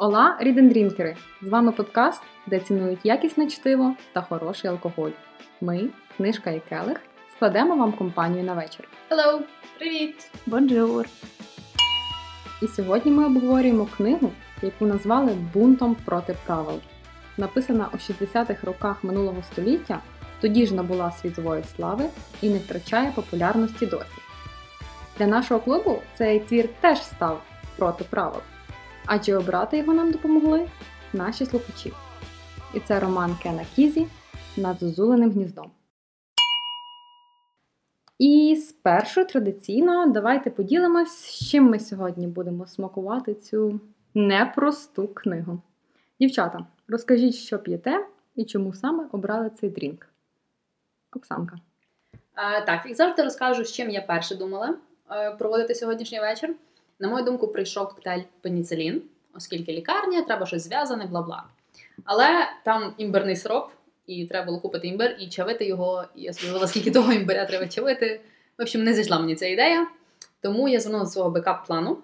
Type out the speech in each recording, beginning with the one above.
Ола рідендрінкери! З вами подкаст, де цінують якісне чтиво та хороший алкоголь. Ми, книжка і келих, складемо вам компанію на вечір. Hello! Привіт! Бонжур! І сьогодні ми обговорюємо книгу, яку назвали Бунтом проти правил. Написана у 60-х роках минулого століття, тоді ж набула світової слави і не втрачає популярності досі. Для нашого клубу цей твір теж став проти правил. Адже обрати його нам допомогли наші слухачі. І це роман Кена Кізі Над зозулиним гніздом. І спершу традиційно давайте поділимось, з чим ми сьогодні будемо смакувати цю непросту книгу. Дівчата, розкажіть, що п'єте і чому саме обрали цей drink. Оксанка. А, так, як завжди розкажу, з чим я перше думала е, проводити сьогоднішній вечір. На мою думку, прийшов коктейль пеніцилін, оскільки лікарня, треба щось зв'язане, бла-бла. Але там імбирний сироп, і треба було купити імбир і чавити його. І я собі скільки того імбиря треба чавити. В общем, не зайшла мені ця ідея. Тому я звернула до свого бекап-плану.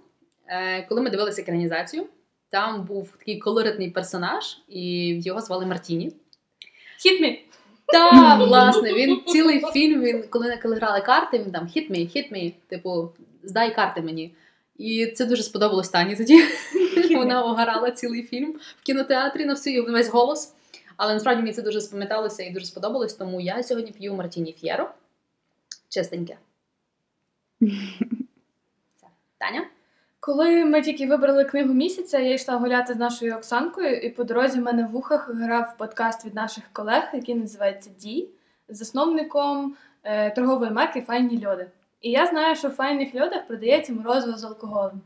Е, коли ми дивилися екранізацію, там був такий колоритний персонаж, і його звали Мартіні. Hit me! Так, власне, він цілий фільм, він, коли, коли грали карти, він там hit me, hit me, типу, здай карти мені. І це дуже сподобалось Тані тоді. Вона ограла цілий фільм в кінотеатрі на всю весь голос. Але насправді мені це дуже спам'яталося і дуже сподобалось, тому я сьогодні п'ю Мартіні Ф'єро. Чистеньке. Таня? Коли ми тільки вибрали книгу місяця, я йшла гуляти з нашою Оксанкою, і по дорозі в мене в ухах грав подкаст від наших колег, який називається Ді, з засновником е, торгової марки Файні льоди. І я знаю, що в файних льодах продається морозиво з алкоголем.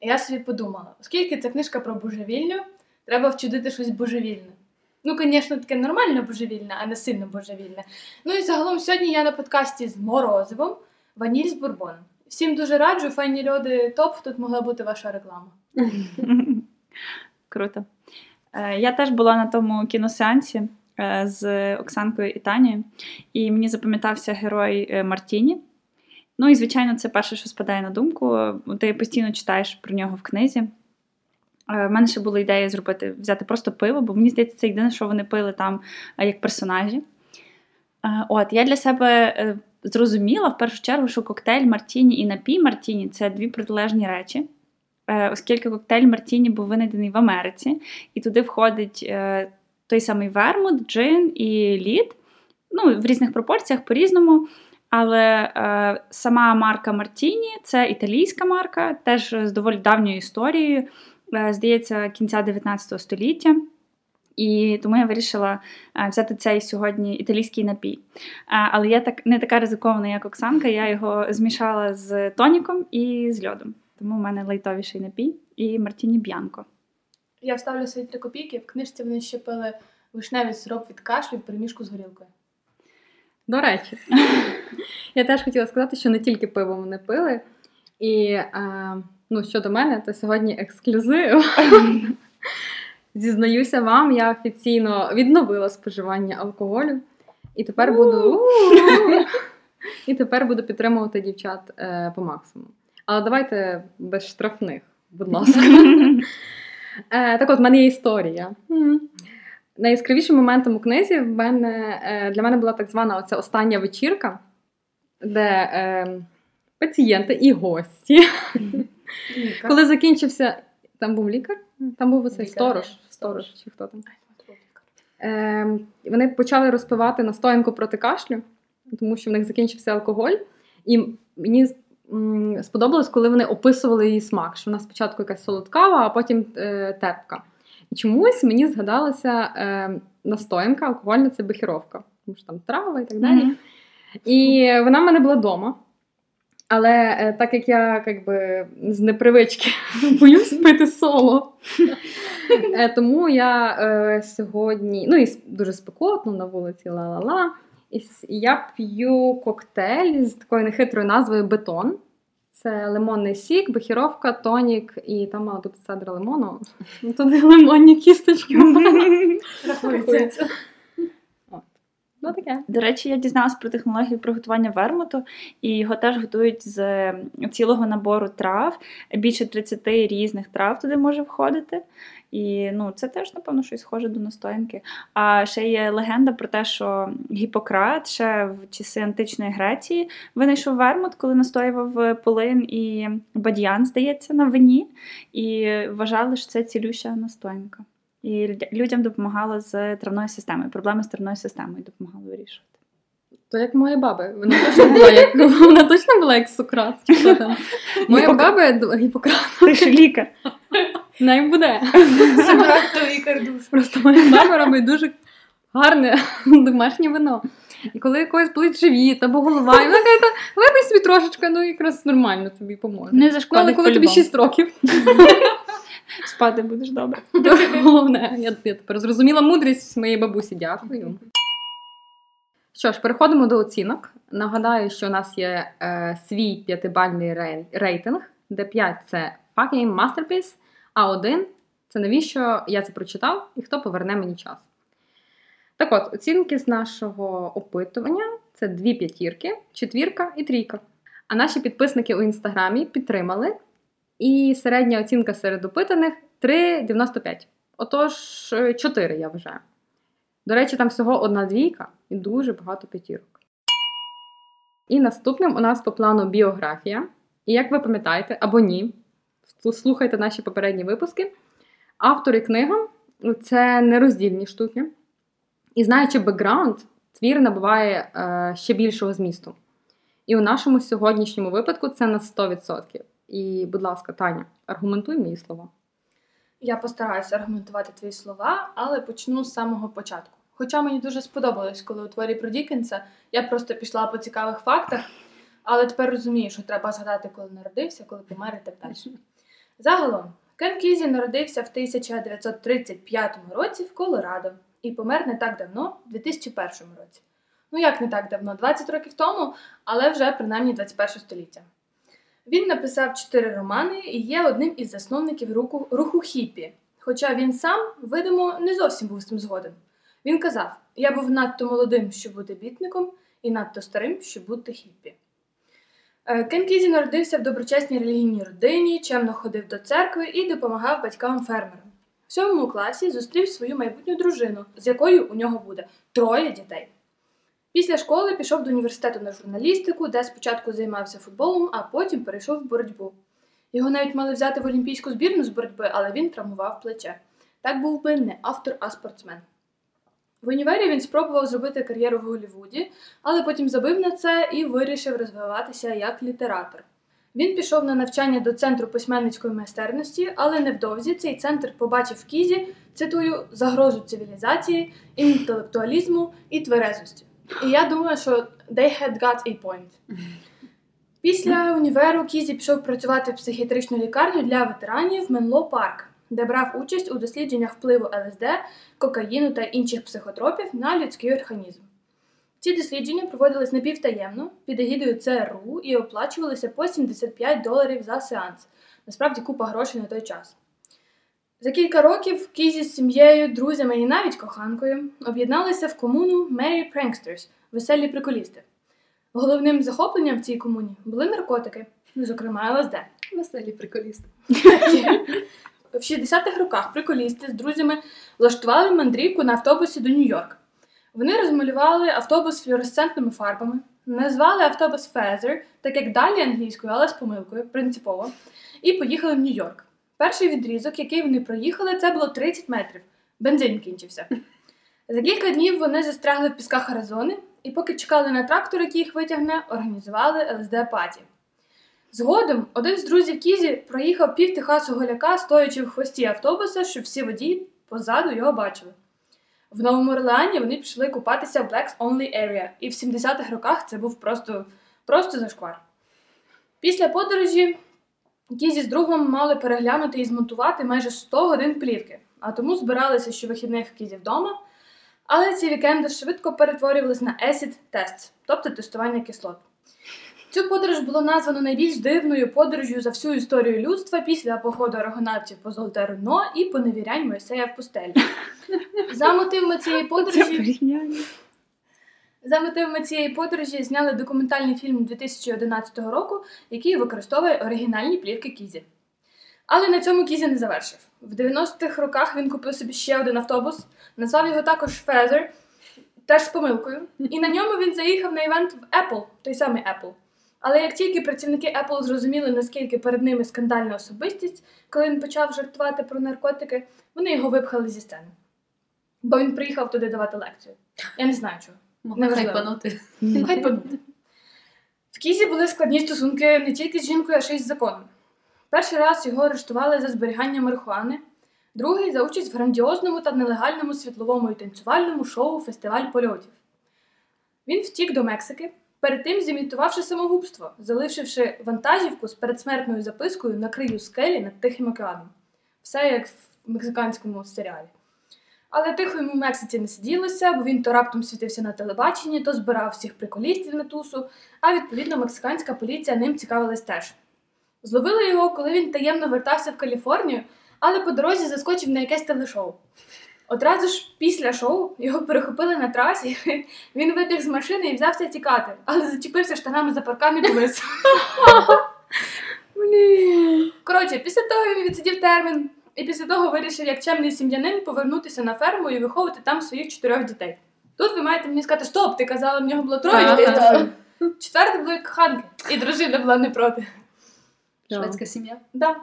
І я собі подумала, оскільки це книжка про божевільню, треба вчудити щось божевільне. Ну, звісно, таке нормальне божевільне, а не сильно божевільне. Ну і загалом сьогодні я на подкасті з морозивом ваніль з бурбоном. Всім дуже раджу, файні льоди топ, тут могла бути ваша реклама. Круто. Е, Я теж була на тому кіносеансі е, з Оксанкою і Танією, і мені запам'ятався герой е, Мартіні. Ну і, звичайно, це перше, що спадає на думку. Ти постійно читаєш про нього в книзі. У мене ще була ідея зробити, взяти просто пиво, бо мені здається, це єдине, що вони пили там е, як персонажі. Е, От, я для себе е, зрозуміла в першу чергу, що коктейль Мартіні і напій Мартіні це дві протилежні речі, Е, оскільки коктейль Мартіні був винайдений в Америці, і туди входить е, той самий вермут, джин і лід. Ну, в різних пропорціях по-різному. Але е, сама марка Мартіні це італійська марка, теж з доволі давньою історією, е, здається, кінця 19 століття. І тому я вирішила е, взяти цей сьогодні італійський напій. Е, але я так не така ризикована, як Оксанка. Я його змішала з тоніком і з льодом. Тому в мене лайтовіший напій і Мартіні Б'янко. Я вставлю свої три копійки. В книжці вони ще пили вишневий сироп від кашлю в переміжку з горілкою. До речі, я теж хотіла сказати, що не тільки пиво вони пили. І ну, щодо мене, то сьогодні ексклюзив. Зізнаюся вам, я офіційно відновила споживання алкоголю. І тепер буду і тепер буду підтримувати дівчат е, по максимуму. Але давайте без штрафних, будь ласка. Е, так от, в мене є історія. Найяскравішим моментом у книзі в мене, е, для мене була так звана оця остання вечірка, де е, пацієнти і гості. Коли закінчився. Там був лікар? Там був оцей сторож. Сторож, чи хто там. Е, вони почали розпивати настоянку проти кашлю, тому що в них закінчився алкоголь. І мені сподобалось, коли вони описували її смак, що вона спочатку якась солодкава, а потім е, терпка. І чомусь мені згадалася е, настоянка, алкогольна це бихіровка, тому що там трава і так далі. Мгм. І вона в мене була вдома. Але е, так як я как би, з непривички боюсь пити соло, е, тому я е, сьогодні, ну і дуже спекотно на вулиці ла-ла-ла. І і я п'ю коктейль з такою нехитрою назвою бетон. Це лимонний сік, бахіровка, тонік, і там мала бути цедра лимону. Ну, Туди лимонні кісточки. Рахується. Ну таке. До речі, я дізналася про технологію приготування вермуту, і його теж готують з цілого набору трав. Більше 30 різних трав туди може входити. І ну, це теж, напевно, щось схоже до настоянки. А ще є легенда про те, що Гіппократ ще в часи античної Греції винайшов вермут, коли настоював полин і бадьян, здається, на вині. І вважали, що це цілюща настоянка. І людям допомагала з травною системою. Проблеми з травною системою допомагали вирішувати. То як моя баба. Вона точно була як вона точно була як Сократ. Моя баба Гіппократ. Ти ж лікар. Не буде. Собрати кардуш. Просто моя баба робить дуже гарне домашнє вино. І коли якось болить живіт або голова, і вона каже, «Та випий собі трошечки, ну якраз нормально тобі поможе. Не Але коли тобі по-любому. 6 років, Спати будеш добре. головне. Я, тепер зрозуміла мудрість моєї бабусі. Дякую. Що ж, переходимо до оцінок. Нагадаю, що у нас є е, свій п'ятибальний рей- рейтинг, де 5 це fucking masterpiece, а 1 це навіщо я це прочитав і хто поверне мені час. Так от, оцінки з нашого опитування це дві п'ятірки, четвірка і трійка. А наші підписники у інстаграмі підтримали. І середня оцінка серед опитаних 3,95. Отож, 4, я вважаю. До речі, там всього одна двійка і дуже багато п'ятірок. І наступним у нас по плану біографія. І як ви пам'ятаєте, або ні, слухайте наші попередні випуски. Автори книгам це нероздільні штуки. І знаючи бекграунд, твір набуває е, ще більшого змісту. І у нашому сьогоднішньому випадку це на 100%. І, будь ласка, Таня, аргументуй мої слова. Я постараюся аргументувати твої слова, але почну з самого початку. Хоча мені дуже сподобалось, коли у творі про Дікенса я просто пішла по цікавих фактах, але тепер розумію, що треба згадати, коли народився, коли помер і так далі. Загалом, Кен Кізі народився в 1935 році в Колорадо і помер не так давно, в 2001 році. Ну як не так давно, 20 років тому, але вже принаймні 21 століття. Він написав чотири романи і є одним із засновників руху, руху хіппі. Хоча він сам, видимо, не зовсім був з цим згоден. Він казав: Я був надто молодим, щоб бути бітником, і надто старим, щоб бути хіппі. Е, Кен Кізі народився в доброчесній релігійній родині, чемно ходив до церкви і допомагав батькам-фермерам. В сьомому класі зустрів свою майбутню дружину, з якою у нього буде троє дітей. Після школи пішов до університету на журналістику, де спочатку займався футболом, а потім перейшов в боротьбу. Його навіть мали взяти в олімпійську збірну з боротьби, але він травмував плече. Так був би не автор, а спортсмен. В універі він спробував зробити кар'єру в Голлівуді, але потім забив на це і вирішив розвиватися як літератор. Він пішов на навчання до центру письменницької майстерності, але невдовзі цей центр побачив в Кізі, цитую, загрозу цивілізації, інтелектуалізму і тверезості. І я думаю, що they had got a point. Після універу Кізі пішов працювати в психіатричну лікарню для ветеранів Менло Парк, де брав участь у дослідженнях впливу ЛСД, кокаїну та інших психотропів на людський організм. Ці дослідження проводились напівтаємно під егідою ЦРУ і оплачувалися по 75 доларів за сеанс. Насправді купа грошей на той час. За кілька років Кізі з сім'єю, друзями і навіть коханкою об'єдналися в комуну Merry Pranksters – веселі приколісти. Головним захопленням в цій комуні були наркотики, зокрема ЛСД. Веселі приколісти. В 60-х роках приколісти з друзями влаштували мандрівку на автобусі до Нью-Йорк. Вони розмалювали автобус флюоресцентними фарбами, назвали автобус Feather, так як далі англійською, але з помилкою, принципово, і поїхали в Нью-Йорк. Перший відрізок, який вони проїхали, це було 30 метрів. Бензин кінчився. За кілька днів вони застрягли в пісках Аризони, і поки чекали на трактор, який їх витягне, організували ЛСД-паті. Згодом один з друзів Кізі проїхав пів Техасу голяка, стоячи в хвості автобуса, щоб всі водії позаду його бачили. В Новому Орлеані вони пішли купатися в Blacks Only Area, і в 70-х роках це був просто, просто зашквар. Після подорожі Кізі з другом мали переглянути і змонтувати майже 100 годин плівки, а тому збиралися щовихідних в Кізі вдома. Але ці вікенди швидко перетворювались на acid tests, тобто тестування кислот. Цю подорож було названо найбільш дивною подорожю за всю історію людства після походу аргонавтів по золоте руно і поневірянь Мойсея в пустелі. За мотивами цієї подорожі. За мотивами цієї подорожі зняли документальний фільм 2011 року, який використовує оригінальні плівки Кізі. Але на цьому Кізі не завершив. В 90-х роках він купив собі ще один автобус, назвав його також Feather, теж з помилкою. І на ньому він заїхав на івент в Apple, той самий Apple. Але як тільки працівники Apple зрозуміли, наскільки перед ними скандальна особистість, коли він почав жартувати про наркотики, вони його випхали зі сцени. Бо він приїхав туди давати лекцію. Я не знаю чого. Хайпанути. Хай подумає. В Кізі були складні стосунки не тільки з жінкою, а ще й з законом. Перший раз його арештували за зберігання марихуани, другий за участь в грандіозному та нелегальному світловому і танцювальному шоу Фестиваль польотів. Він втік до Мексики, перед тим зімітувавши самогубство, залишивши вантажівку з передсмертною запискою на краю скелі над Тихим океаном. Все як в мексиканському серіалі. Але тихо йому в Мексиці не сиділося, бо він то раптом світився на телебаченні, то збирав всіх приколістів на тусу, а відповідно мексиканська поліція ним цікавилась теж. Зловили його, коли він таємно вертався в Каліфорнію, але по дорозі заскочив на якесь телешоу. Одразу ж після шоу його перехопили на трасі, він вибіг з машини і взявся тікати, але зачепився штанами за паркан і повис. Коротше, після того він відсидів термін, і після того вирішив, як чемний сім'янин, повернутися на ферму і виховувати там своїх чотирьох дітей. Тут ви маєте мені сказати, стоп, ти казала, в нього було троє дітей. так. Четверте були коханки, і дружина була не проти. Шведська сім'я. Да.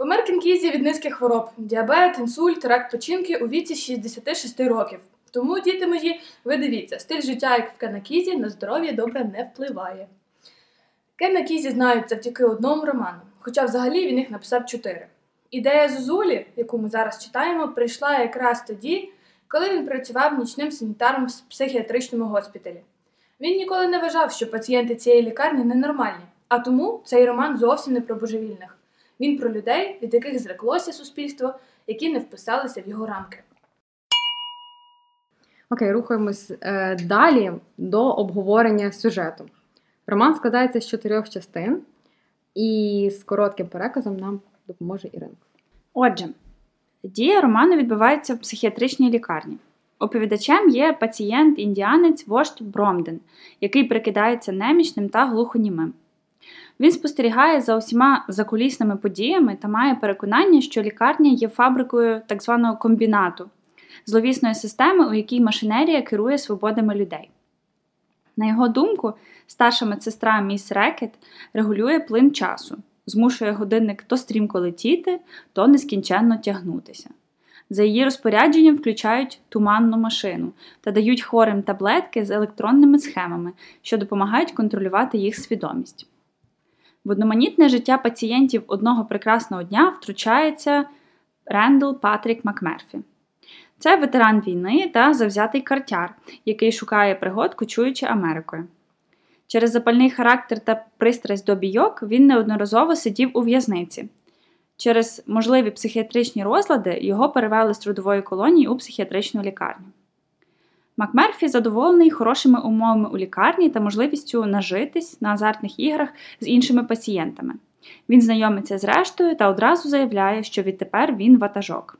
Помер Кен Кізі від низки хвороб: діабет, інсульт, рак печінки у віці 66 років. Тому, діти мої, ви дивіться, стиль життя, як в Кена Кізі, на здоров'я добре не впливає. Кена Кізі знають завдяки одному роману, хоча взагалі він їх написав чотири. Ідея Зозулі, яку ми зараз читаємо, прийшла якраз тоді, коли він працював нічним санітаром в психіатричному госпіталі. Він ніколи не вважав, що пацієнти цієї лікарні ненормальні, а тому цей роман зовсім не про божевільних. Він про людей, від яких зреклося суспільство, які не вписалися в його рамки. Окей, рухаємось е, далі до обговорення сюжету. Роман складається з чотирьох частин, і з коротким переказом нам допоможе Ірина. Отже, дія роману відбувається в психіатричній лікарні. Оповідачем є пацієнт-індіанець вождь Бромден, який прикидається немічним та глухонімим. Він спостерігає за усіма закулісними подіями та має переконання, що лікарня є фабрикою так званого комбінату, зловісної системи, у якій машинерія керує свободами людей. На його думку, старша медсестра міс Рекет регулює плин часу, змушує годинник то стрімко летіти, то нескінченно тягнутися. За її розпорядженням включають туманну машину та дають хворим таблетки з електронними схемами, що допомагають контролювати їх свідомість. В одноманітне життя пацієнтів одного прекрасного дня втручається Рендл Патрік Макмерфі. Це ветеран війни та завзятий картяр, який шукає пригод, кочуючи Америкою. Через запальний характер та пристрасть до бійок він неодноразово сидів у в'язниці. Через можливі психіатричні розлади його перевели з трудової колонії у психіатричну лікарню. Макмерфі задоволений хорошими умовами у лікарні та можливістю нажитись на азартних іграх з іншими пацієнтами. Він знайомиться з рештою та одразу заявляє, що відтепер він ватажок.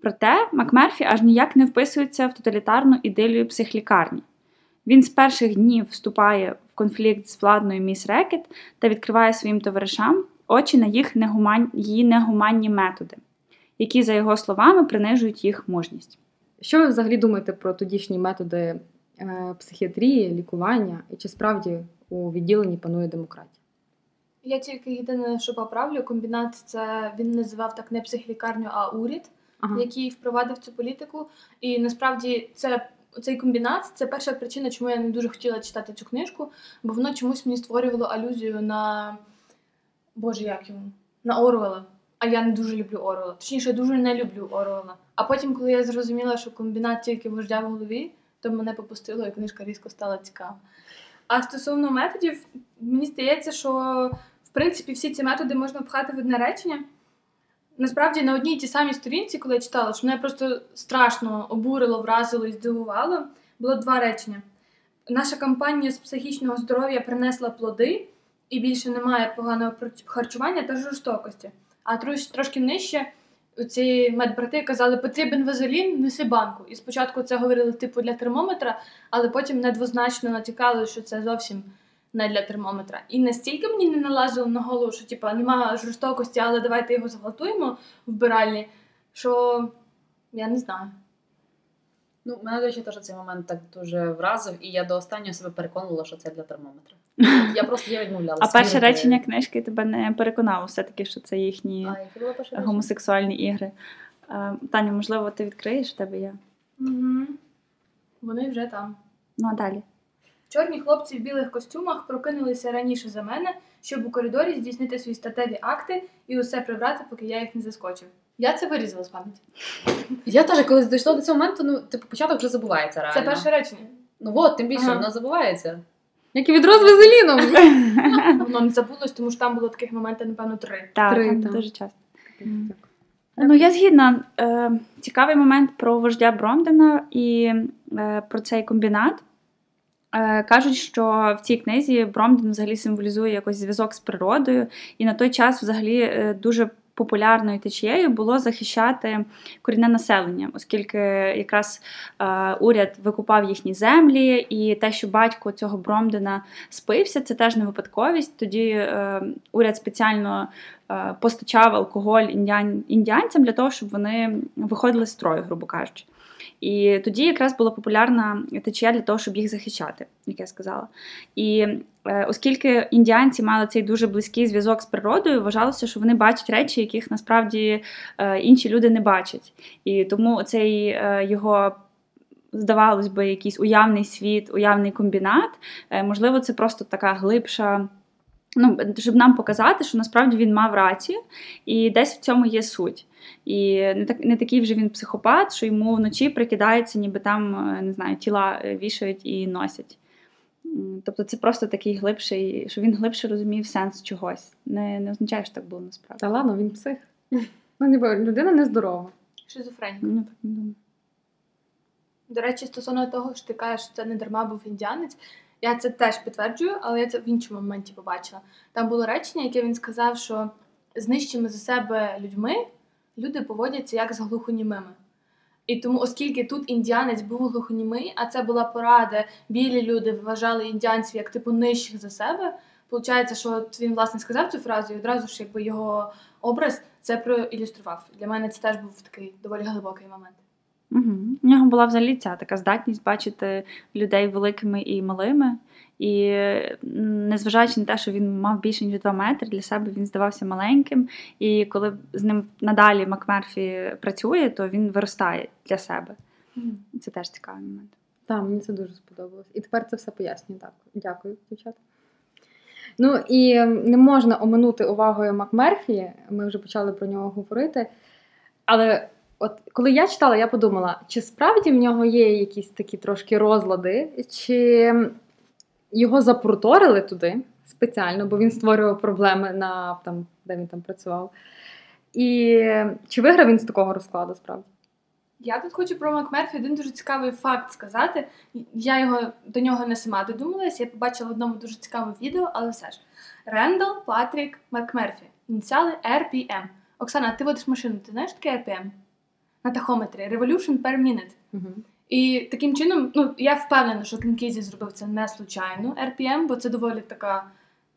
Проте Макмерфі аж ніяк не вписується в тоталітарну ідилію психлікарні. Він з перших днів вступає в конфлікт з владною міс Рекет та відкриває своїм товаришам очі на їх негуман... її негуманні методи, які, за його словами, принижують їх мужність. Що ви взагалі думаєте про тодішні методи е, психіатрії, лікування, і чи справді у відділенні панує демократія? Я тільки єдине, що поправлю, комбінат це він називав так не психлікарню, а уряд, Ага. який впровадив цю політику. І насправді це цей комбінат це перша причина, чому я не дуже хотіла читати цю книжку, бо воно чомусь мені створювало алюзію на Боже, як йому? На Орвела. А я не дуже люблю Орвела. Точніше, дуже не люблю Орвела. А потім, коли я зрозуміла, що комбінат тільки вождя в голові, то мене попустило, і книжка різко стала цікава. А стосовно методів, мені здається, що в принципі всі ці методи можна пхати в одне речення. Насправді на одній тій самій сторінці, коли я читала, що мене просто страшно обурило, вразило і здивувало, було два речення. Наша кампанія з психічного здоров'я принесла плоди, і більше немає поганого харчування та жорстокості. А трош- трошки нижче ці медбрати казали, потрібен вазелін, неси банку. І спочатку це говорили типу для термометра, але потім недвозначно натякали, що це зовсім не для термометра. І настільки мені не налазило на голову, що типу, немає жорстокості, але давайте його зґвалтуємо вбиральні, що я не знаю. Ну, мене, до речі, теж цей момент так дуже вразив, і я до останнього себе переконувала, що це для термометра. Я просто я відмовлялася. А перше речення книжки тебе не переконало все-таки, що це їхні А, гомосексуальні ігри. Таня, можливо, ти відкриєш в тебе є. Угу. Вони вже там. Ну а далі. Чорні хлопці в білих костюмах прокинулися раніше за мене, щоб у коридорі здійснити свої статеві акти і усе прибрати, поки я їх не заскочив. Я це вирізала з пам'яті. Я теж колись дійшло до цього моменту, ну, типу, початок вже забувається реально. Це перше речення. Ну от, тим більше, Ага. воно забувається. Як і відро з вазеліном. Воно не забулось, тому що там було таких моментів, напевно, три. Так, Три, там так. дуже часто. Ну, я згідна. Е, цікавий момент про вождя Бромдена і е, про цей комбінат. Е, кажуть, що в цій книзі Бромден взагалі символізує якось зв'язок з природою, і на той час взагалі е, дуже популярною течією було захищати корінне населення, оскільки якраз е, уряд викупав їхні землі, і те, що батько цього Бромдена спився, це теж не випадковість. Тоді е, уряд спеціально е, постачав алкоголь індіан, індіанцям для того, щоб вони виходили з строю, грубо кажучи. І тоді якраз була популярна течія для того, щоб їх захищати, як я сказала. І е, оскільки індіанці мали цей дуже близький зв'язок з природою, вважалося, що вони бачать речі, яких насправді е, інші люди не бачать. І тому цей е, його. Здавалось би, якийсь уявний світ, уявний комбінат. Можливо, це просто така глибша, ну, щоб нам показати, що насправді він мав рацію, і десь в цьому є суть. І не так не такий вже він психопат, що йому вночі прикидається, ніби там е, не знаю, тіла е, вішають і носять. Тобто це просто такий глибший, що він глибше розумів сенс чогось. Не, не означає, що так було насправді. Та ладно, він псих. Ну, ніби людина нездорова. Шизофренія. Ну, так не думаю. До речі, стосовно того, що ти кажеш, що це не дарма був індіанець. Я це теж підтверджую, але я це в іншому моменті побачила. Там було речення, яке він сказав, що з нижчими за себе людьми люди поводяться як з глухонімими. І тому, оскільки тут індіанець був глухонімий, а це була пора, де білі люди вважали індіанців як типу нижчих за себе. Получається, що от він власне сказав цю фразу, і одразу ж якби його образ це проілюстрував. Для мене це теж був такий доволі глибокий момент. Угу. У нього була взагалі ця така здатність бачити людей великими і малими. І незважаючи на те, що він мав більше ніж 2 метри, для себе він здавався маленьким. І коли з ним надалі Макмерфі працює, то він виростає для себе. Це теж цікавий момент. Так, мені це дуже сподобалось. І тепер це все пояснюю. Так, дякую, дівчата. Ну і не можна оминути увагою Макмерфі, ми вже почали про нього говорити. Але от коли я читала, я подумала, чи справді в нього є якісь такі трошки розлади, чи його запроторили туди спеціально, бо він створював проблеми на там, де він там працював. І чи виграв він з такого розкладу справді? Я тут хочу про Макмерфі один дуже цікавий факт сказати. Я його до нього не сама додумалась, я побачила в одному дуже цікавому відео, але все ж. Рендал Патрік Макмерфі. Ініціали RPM. Оксана, ти водиш машину, ти знаєш таке RPM? На тахометрі Revolution per minute. Угу. І таким чином, ну я впевнена, що Кен Кізі зробив це не случайно RPM, бо це доволі така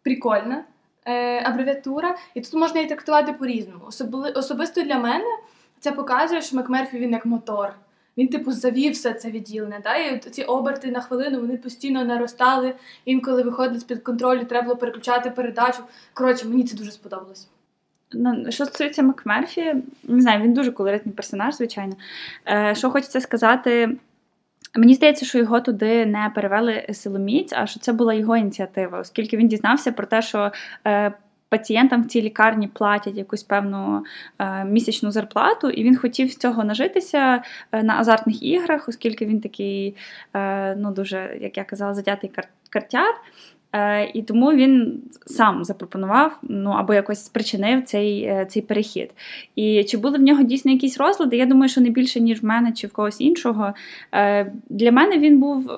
прикольна е, абревіатура. І тут можна її трактувати по-різному. Особли, особисто для мене це показує, що Макмерфі він як мотор. Він, типу, завів все це відділення. Да? І ці оберти на хвилину вони постійно наростали. Інколи виходить з-під контролю, треба було переключати передачу. Коротше, мені це дуже сподобалось. Ну, що стосується Макмерфі, не знаю, він дуже колоритний персонаж, звичайно. Е, що хочеться сказати, мені здається, що його туди не перевели силоміць, а що це була його ініціатива, оскільки він дізнався про те, що е, пацієнтам в цій лікарні платять якусь певну е, місячну зарплату, і він хотів з цього нажитися е, на азартних іграх, оскільки він такий, е, ну дуже, як я казала, затятий кар- картяр. Е, І тому він сам запропонував, ну або якось спричинив цей, е, цей перехід. І чи були в нього дійсно якісь розлади? Я думаю, що не більше, ніж в мене чи в когось іншого. Е, Для мене він був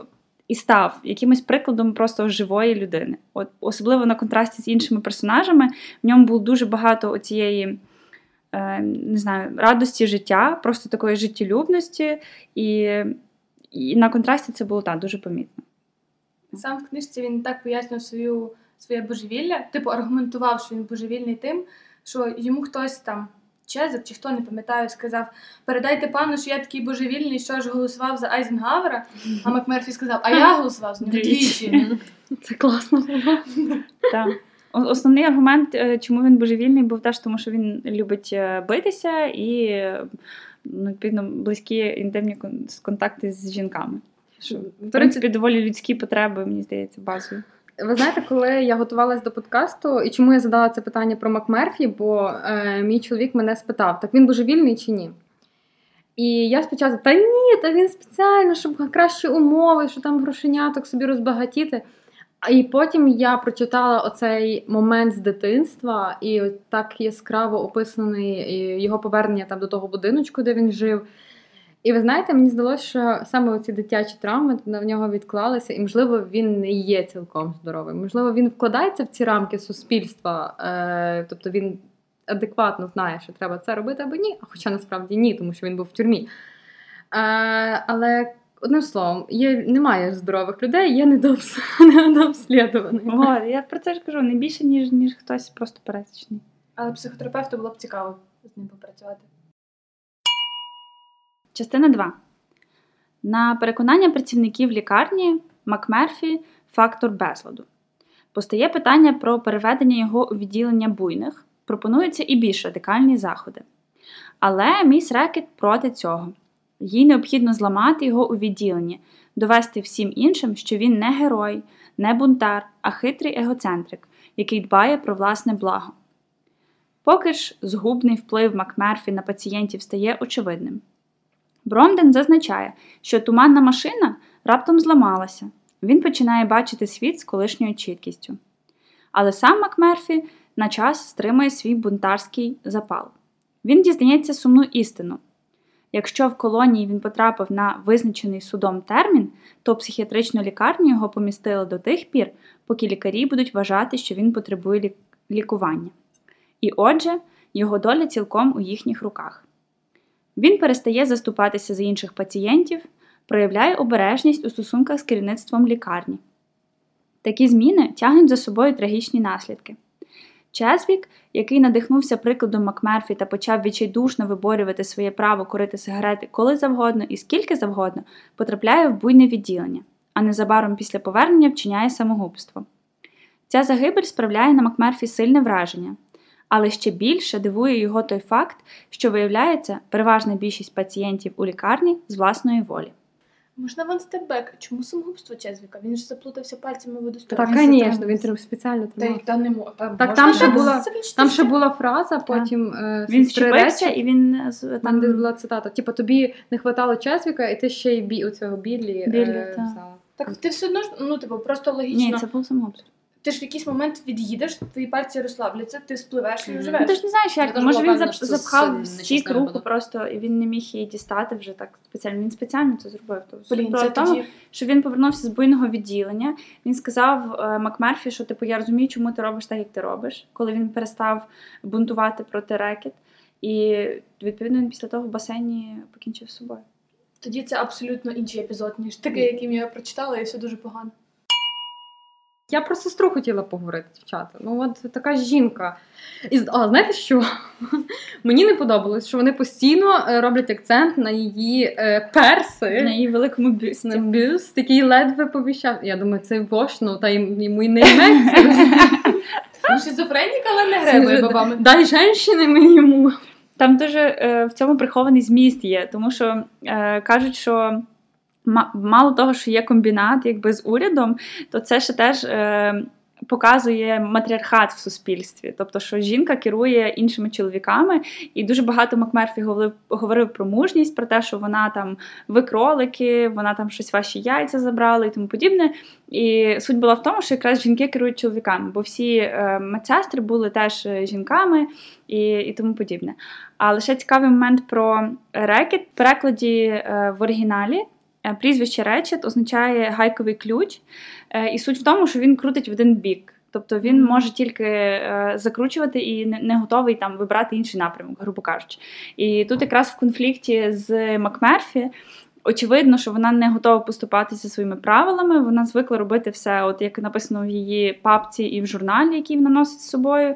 і став якимось прикладом просто живої людини. От Особливо на контрасті з іншими персонажами. В ньому було дуже багато оцієї не знаю, радості життя, просто такої життєлюбності, і, і на контрасті це було так дуже помітно. Сам в книжці він так пояснював свою, своє божевілля, типу аргументував, що він божевільний тим, що йому хтось там. Чезик чи хто не пам'ятаю, сказав: передайте пану, що я такий божевільний, що ж голосував за Айзенгавера. А Макмерфі сказав: А я голосував за нього двічі. Це класно було. Так. Основний аргумент, е, чому він божевільний, був теж тому, що він любить е, битися і ну, відповідно близькі інтимні контакти з жінками. Що, в принципі, доволі людські потреби, мені здається, базові. Ви знаєте, коли я готувалась до подкасту, і чому я задала це питання про Макмерфі, бо е, мій чоловік мене спитав, так він божевільний чи ні? І я спочатку, та ні, та він спеціально, щоб кращі умови, що там грошеняток собі розбагатіти. А І потім я прочитала оцей момент з дитинства, і так яскраво описаний його повернення там до того будиночку, де він жив. І ви знаєте, мені здалося, що саме оці дитячі травми на в нього відклалися, і можливо він не є цілком здоровим. Можливо, він вкладається в ці рамки суспільства, е, тобто він адекватно знає, що треба це робити або ні, а хоча насправді ні, тому що він був в тюрмі. Е, але одним словом, є, немає здорових людей, є недобс, недообслідуваних. О, я про це ж кажу, не більше, ніж, ніж хтось просто пересічний. Але психотерапевту було б цікаво з ним попрацювати. Частина 2. На переконання працівників лікарні Макмерфі фактор безладу. Постає питання про переведення його у відділення буйних. Пропонуються і більш радикальні заходи. Але міс Рекет проти цього. Їй необхідно зламати його у відділенні, довести всім іншим, що він не герой, не бунтар, а хитрий егоцентрик, який дбає про власне благо. Поки ж згубний вплив Макмерфі на пацієнтів стає очевидним. Бромден зазначає, що туманна машина раптом зламалася. Він починає бачити світ з колишньою чіткістю. Але сам Макмерфі на час стримує свій бунтарський запал. Він дізнається сумну істину. Якщо в колонії він потрапив на визначений судом термін, то психіатричну лікарню його помістили до тих пір, поки лікарі будуть вважати, що він потребує лікування. І отже, його доля цілком у їхніх руках. Він перестає заступатися за інших пацієнтів, проявляє обережність у стосунках з керівництвом лікарні. Такі зміни тягнуть за собою трагічні наслідки. Чезвік, який надихнувся прикладом Макмерфі та почав відчайдушно виборювати своє право курити сигарети коли завгодно і скільки завгодно, потрапляє в буйне відділення, а незабаром після повернення вчиняє самогубство. Ця загибель справляє на Макмерфі сильне враження, але ще більше дивує його той факт, що виявляється, переважна більшість пацієнтів у лікарні з власної волі. Можна ван степбек. Чому самогубство Чезвіка? Він ж заплутався пальцями в Так, звісно, він трим- спеціально Та тримав. та не та Так, там ще була- Там ще була фраза, потім е, Він Речі, і він з- Там де була цитата: типу, тобі не хватало Чесвіка, і ти ще й бі у цього білі. Біллі, е, так. взяла. Так ти все одно ж, ну типу, просто логічно. ні, це був самогубство. Ти ж в якийсь момент від'їдеш, твої пальці розслабляться, ти спливеш і Мгм. Ну, ти ж не знаєш, як теж може була він що запхав сильно в стік руку випадок. просто, і він не міг її дістати вже так спеціально. Він спеціально це зробив. Тобто, Блін, справа це в тому, тоді що він повернувся з буйного відділення. Він сказав е, Макмерфі, що типу я розумію, чому ти робиш так, як ти робиш, коли він перестав бунтувати проти Ретчед. І відповідно він після того в басейні покінчив з собою. тоді це абсолютно інший епізод, ніж такий, яким я прочитала, і все дуже погано. Я про сестру хотіла поговорити, дівчата. Ну, от така жінка. І, а знаєте що? Мені не подобалось, що вони постійно е, роблять акцент на її е, перси. На її великому бюсті. На бюст, який ледве поміщав. Я думаю, це вож, ну, та й- йому й не йметься. Шизофренік, але не гребує бабами. Дай женщини мені йому. Там дуже е, в цьому прихований зміст є, тому що е, кажуть, що мало того, що є комбінат якби з урядом, то це ще теж е, показує матріархат в суспільстві. Тобто, що жінка керує іншими чоловіками, і дуже багато Макмерфі говорив, говорив про мужність, про те, що вона там ви кролики, вона там щось ваші яйця забрала і тому подібне. І суть була в тому, що якраз жінки керують чоловіками, бо всі е, медсестри були теж е, жінками і, і тому подібне. А лише цікавий момент про рекет. В перекладі е, в оригіналі прізвище речет означає гайковий ключ. Е, і суть в тому, що він крутить в один бік. Тобто він може тільки е, закручувати і не, не готовий там вибрати інший напрямок, грубо кажучи. І тут якраз в конфлікті з Макмерфі. Очевидно, що вона не готова поступатися своїми правилами. Вона звикла робити все, от як написано в її папці і в журналі, який вона носить з собою.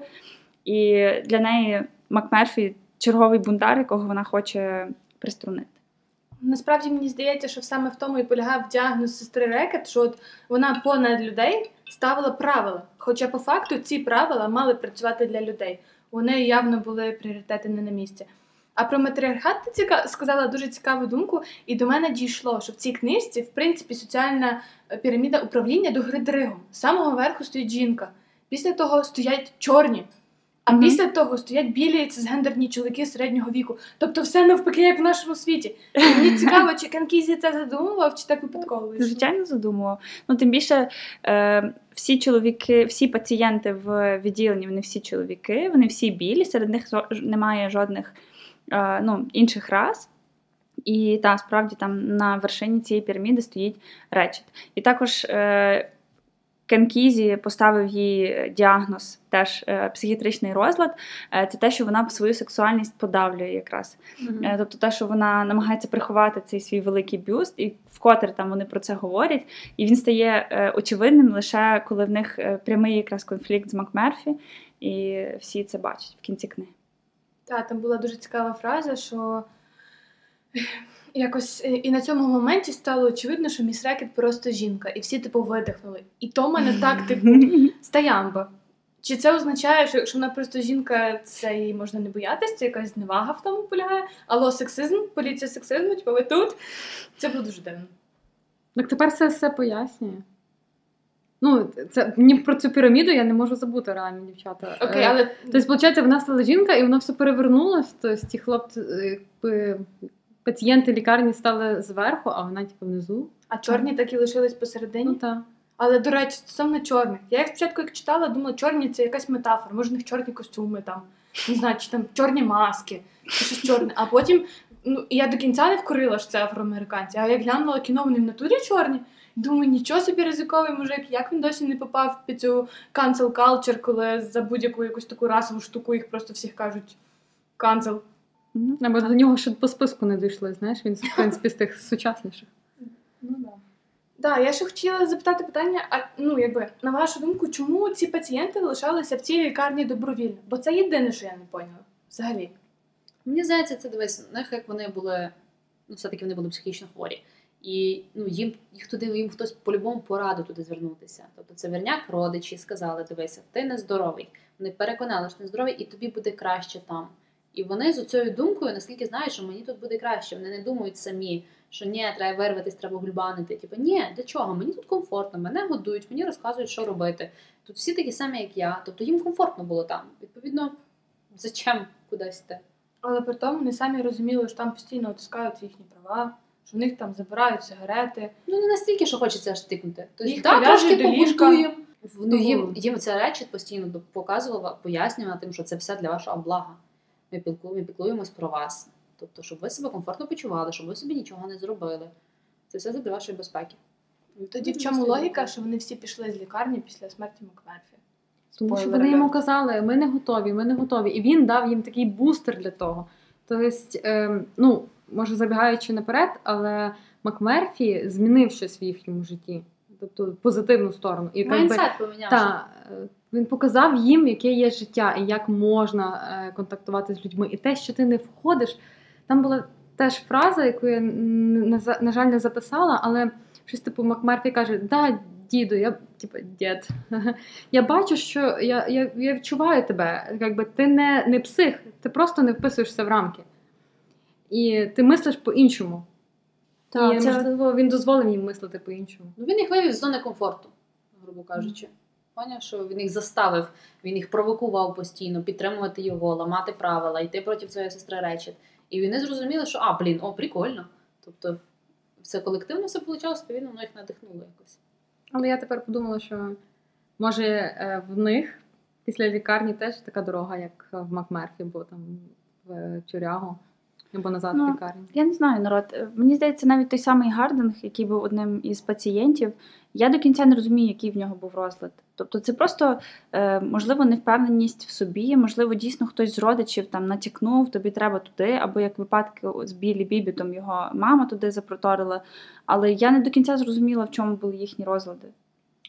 І для неї Макмерфі черговий бунтар, якого вона хоче приструнити. Насправді мені здається, що саме в тому і полягав діагноз сестри Рекет, що от вона понад людей ставила правила. Хоча по факту ці правила мали працювати для людей. Неї явно були пріоритети не на місці. А про матріархат ти ціка... сказала дуже цікаву думку, і до мене дійшло, що в цій книжці, в принципі, соціальна е, піраміда управління до гри дригом. З самого верху стоїть жінка, після того стоять чорні, а після того стоять білі цисгендерні чоловіки середнього віку. Тобто все навпаки, як в нашому світі. І мені цікаво, чи Канкізі це задумував, чи так випадково вийшло. Звичайно, задумував. Ну, тим більше е, всі чоловіки, всі пацієнти в відділенні, вони всі чоловіки, вони всі білі, серед них немає жодних е, ну, інших рас. І та, справді там на вершині цієї піраміди стоїть речет. І також е, Кенкізі поставив їй діагноз, теж е, психіатричний розлад. Е, це те, що вона свою сексуальність подавлює якраз. Е, Тобто те, що вона намагається приховати цей свій великий бюст, і вкотре там вони про це говорять, і він стає е, очевидним лише коли в них е, прямий якраз конфлікт з Макмерфі, і всі це бачать в кінці книги. Так, там була дуже цікава фраза, що якось е, і на цьому моменті стало очевидно, що міс Рекет просто жінка, і всі типу видихнули. І то мене так, типу, стаямба. Чи це означає, що якщо вона просто жінка, це її можна не боятися, це якась зневага в тому полягає? Алло, сексизм, поліція сексизму, типу, ви тут? Це було дуже дивно. Так тепер це все пояснює. Ну, це мені про цю піраміду я не можу забути реально, дівчата. Окей, Е, але Тобто, виходить, вона стала жінка, і воно все перевернулось. Тобто ті хлопці, е, якби, пацієнти лікарні стали зверху, а вона типу внизу. а чорні так і лишились Ну посередині. так. Але до речі, стосовно чорних. Я як спочатку як читала, думала, чорні це якась метафора. Може, в них чорні костюми там, не знаю, чи там чорні маски, чи щось чорне. А потім, ну я до кінця не вкорила що це афроамериканці. А як глянула кіно, вони в натурі чорні. Думаю, нічого собі ризиковий мужик, як він досі не попав під цю cancel culture, коли за будь-яку якусь таку расову штуку їх просто всіх кажуть cancel. Ну, Або до нього ще по списку не дійшли, знаєш, він, в принципі, з тих сучасніших. Ну да. Да, я ще хотіла запитати питання: а ну якби на вашу думку, чому ці пацієнти лишалися в цій лікарні добровільно? Бо це єдине, що я не поняла. Взагалі. Мені здається, це дивись, них як вони були, ну все-таки вони були психічно хворі. І ну, їм їх туди, їм хтось по-любому порадив туди звернутися. Тобто це верняк родичі сказали: дивися, ти нездоровий. Вони переконали, що ти нездоровий, і тобі буде краще там. І вони з цією думкою, наскільки знають, що мені тут буде краще. Вони не думають самі, що ні, треба вирватися, треба гульбанити. Типу, ні, для чого? Мені тут комфортно, мене годують, мені розказують, що робити. Тут всі такі самі, як я. Тобто їм комфортно було там. Відповідно, зачем кудись йти? Але при тому вони самі розуміли, що там постійно отискаються їхні права, що в них там забирають сигарети. Ну не настільки, що хочеться аж тикнути. Тобто, Їх да, трошки побудуємо. Ну, Ну, їм, їм ця речі постійно показувала, пояснювала тим, що це все для вашого блага. Ми піклуємо, ми піклуємось про вас. Тобто, щоб ви себе комфортно почували, щоб ви собі нічого не зробили. Це все для вашої безпеки. Тоді в чому логіка, що вони всі пішли з лікарні після смерті Макмерфі? Тому що вони йому казали, ми не готові, ми не готові. І він дав їм такий бустер для того. Тобто, ем, ну, може забігаючи наперед, але Макмерфі змінив щось в їхньому житті, тобто позитивну сторону. І якби, Майндсет помінявся. Він показав їм, яке є життя і як можна е, контактувати з людьми. І те, що ти не входиш, там була теж фраза, яку я на, на жаль не записала, але щось типу Макмерфі каже: Да, діду, я типу, дід. Я бачу, що я, я, я відчуваю тебе. Якби ти не, не псих, ти просто не вписуєшся в рамки. І ти мислиш по-іншому. Так, і, це- можливо, він дозволив їм мислити по-іншому. Ну, він їх вивів з зони комфорту, грубо кажучи. Поняв, що він їх заставив, він їх провокував постійно, підтримувати його, ламати правила, йти проти своєї сестри Речет. І вони зрозуміли, що а, блін, о, прикольно. Тобто, все колективно все вийшло, відповідно, воно їх надихнуло якось. Але я тепер подумала, що може е, в них після лікарні теж така дорога, як в Макмерфі, бо там в тюрягу. Або назад Ну, в лікарню. Я не знаю, народ. Е, Мені здається, навіть той самий Гардинг, який був одним із пацієнтів, я до кінця не розумію, який в нього був розлад. Тобто, це просто е, можливо невпевненість в собі, можливо, дійсно хтось з родичів там натякнув, тобі треба туди, або як випадки з Білі Бібітом його мама туди запроторила. Але я не до кінця зрозуміла, в чому були їхні розлади.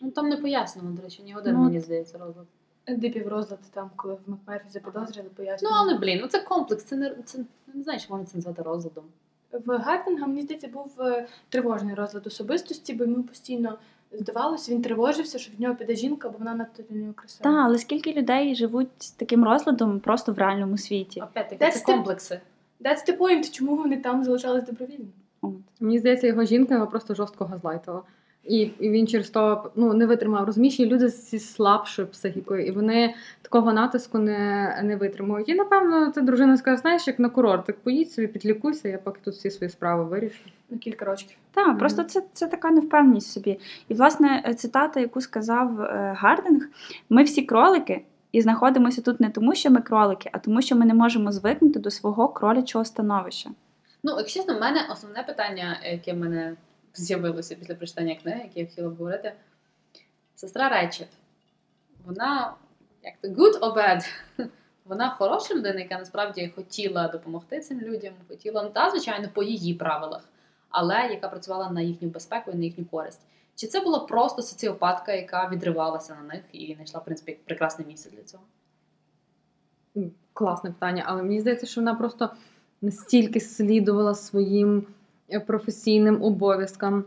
Ну там не пояснено, до речі, ні один, Ну, мені здається, розлад. Дипів розлад там, коли в Макмерфі запідозрили, Ну, але блін, ну це комплекс, це не це не знаю, чи можна це назвати розладом. В Гардинга, мені здається, був е, тривожний розлад особистості, бо йому постійно здавалося, він тривожився, що в нього піде жінка, бо вона надто для нього красива. Та, але скільки людей живуть з таким розладом просто в реальному світі? Опять-таки, це комплекси. That's the point, чому вони там залишались добровільно. Мені здається, його жінка його просто жорстко газлайтила. І, і він через то ну, не витримав. Розумієш, є люди зі слабшою психікою, і вони такого натиску не, не витримують. І напевно, та дружина скаже, знаєш, як на курорт, так поїдь собі, підлікуйся, я поки тут всі свої справи вирішу. На кілька років. Так, Мгм. просто це, це така невпевненість собі. І, власне, е, цитата, яку сказав е, Гардинг: ми всі кролики і знаходимося тут не тому, що ми кролики, а тому, що ми не можемо звикнути до свого кролячого становища. Ну, якщо чесно, в мене основне питання, яке мене з'явилося після прочитання книги, яке я хотіла б говорити. Сестра Речет. Вона як то good or bad? Вона хороша людина, яка насправді хотіла допомогти цим людям, хотіла, ну та, звичайно, по її правилах, але яка працювала на їхню безпеку і на їхню користь. Чи це була просто соціопатка, яка відривалася на них і знайшла, в принципі, прекрасне місце для цього? Класне питання, але мені здається, що вона просто настільки слідувала своїм професійним обов'язкам,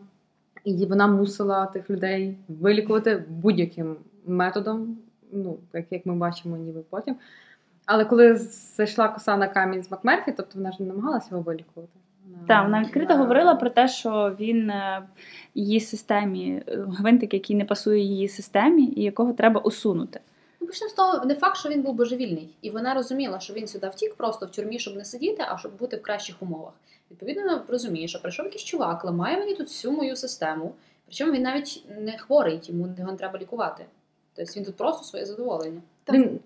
і вона мусила тих людей вилікувати будь-яким методом, ну, так як ми бачимо, ніби потім. Але коли зайшла коса на камінь з Макмерфі, тобто вона ж не намагалася його вилікувати. Так, вона відкрито говорила про те, що він е, її системі, е, гвинтик, який не пасує її системі, і якого треба усунути. Ну, почнемо з того, не факт, що він був божевільний, і вона розуміла, що він сюди втік просто в тюрмі, щоб не сидіти, а щоб бути в кращих умовах. Відповідно, вона розуміє, що прийшов якийсь чувак, ламає мені тут всю мою систему. Причому він навіть не хворий, йому його не треба лікувати. Тобто він тут просто своє задоволення. Він...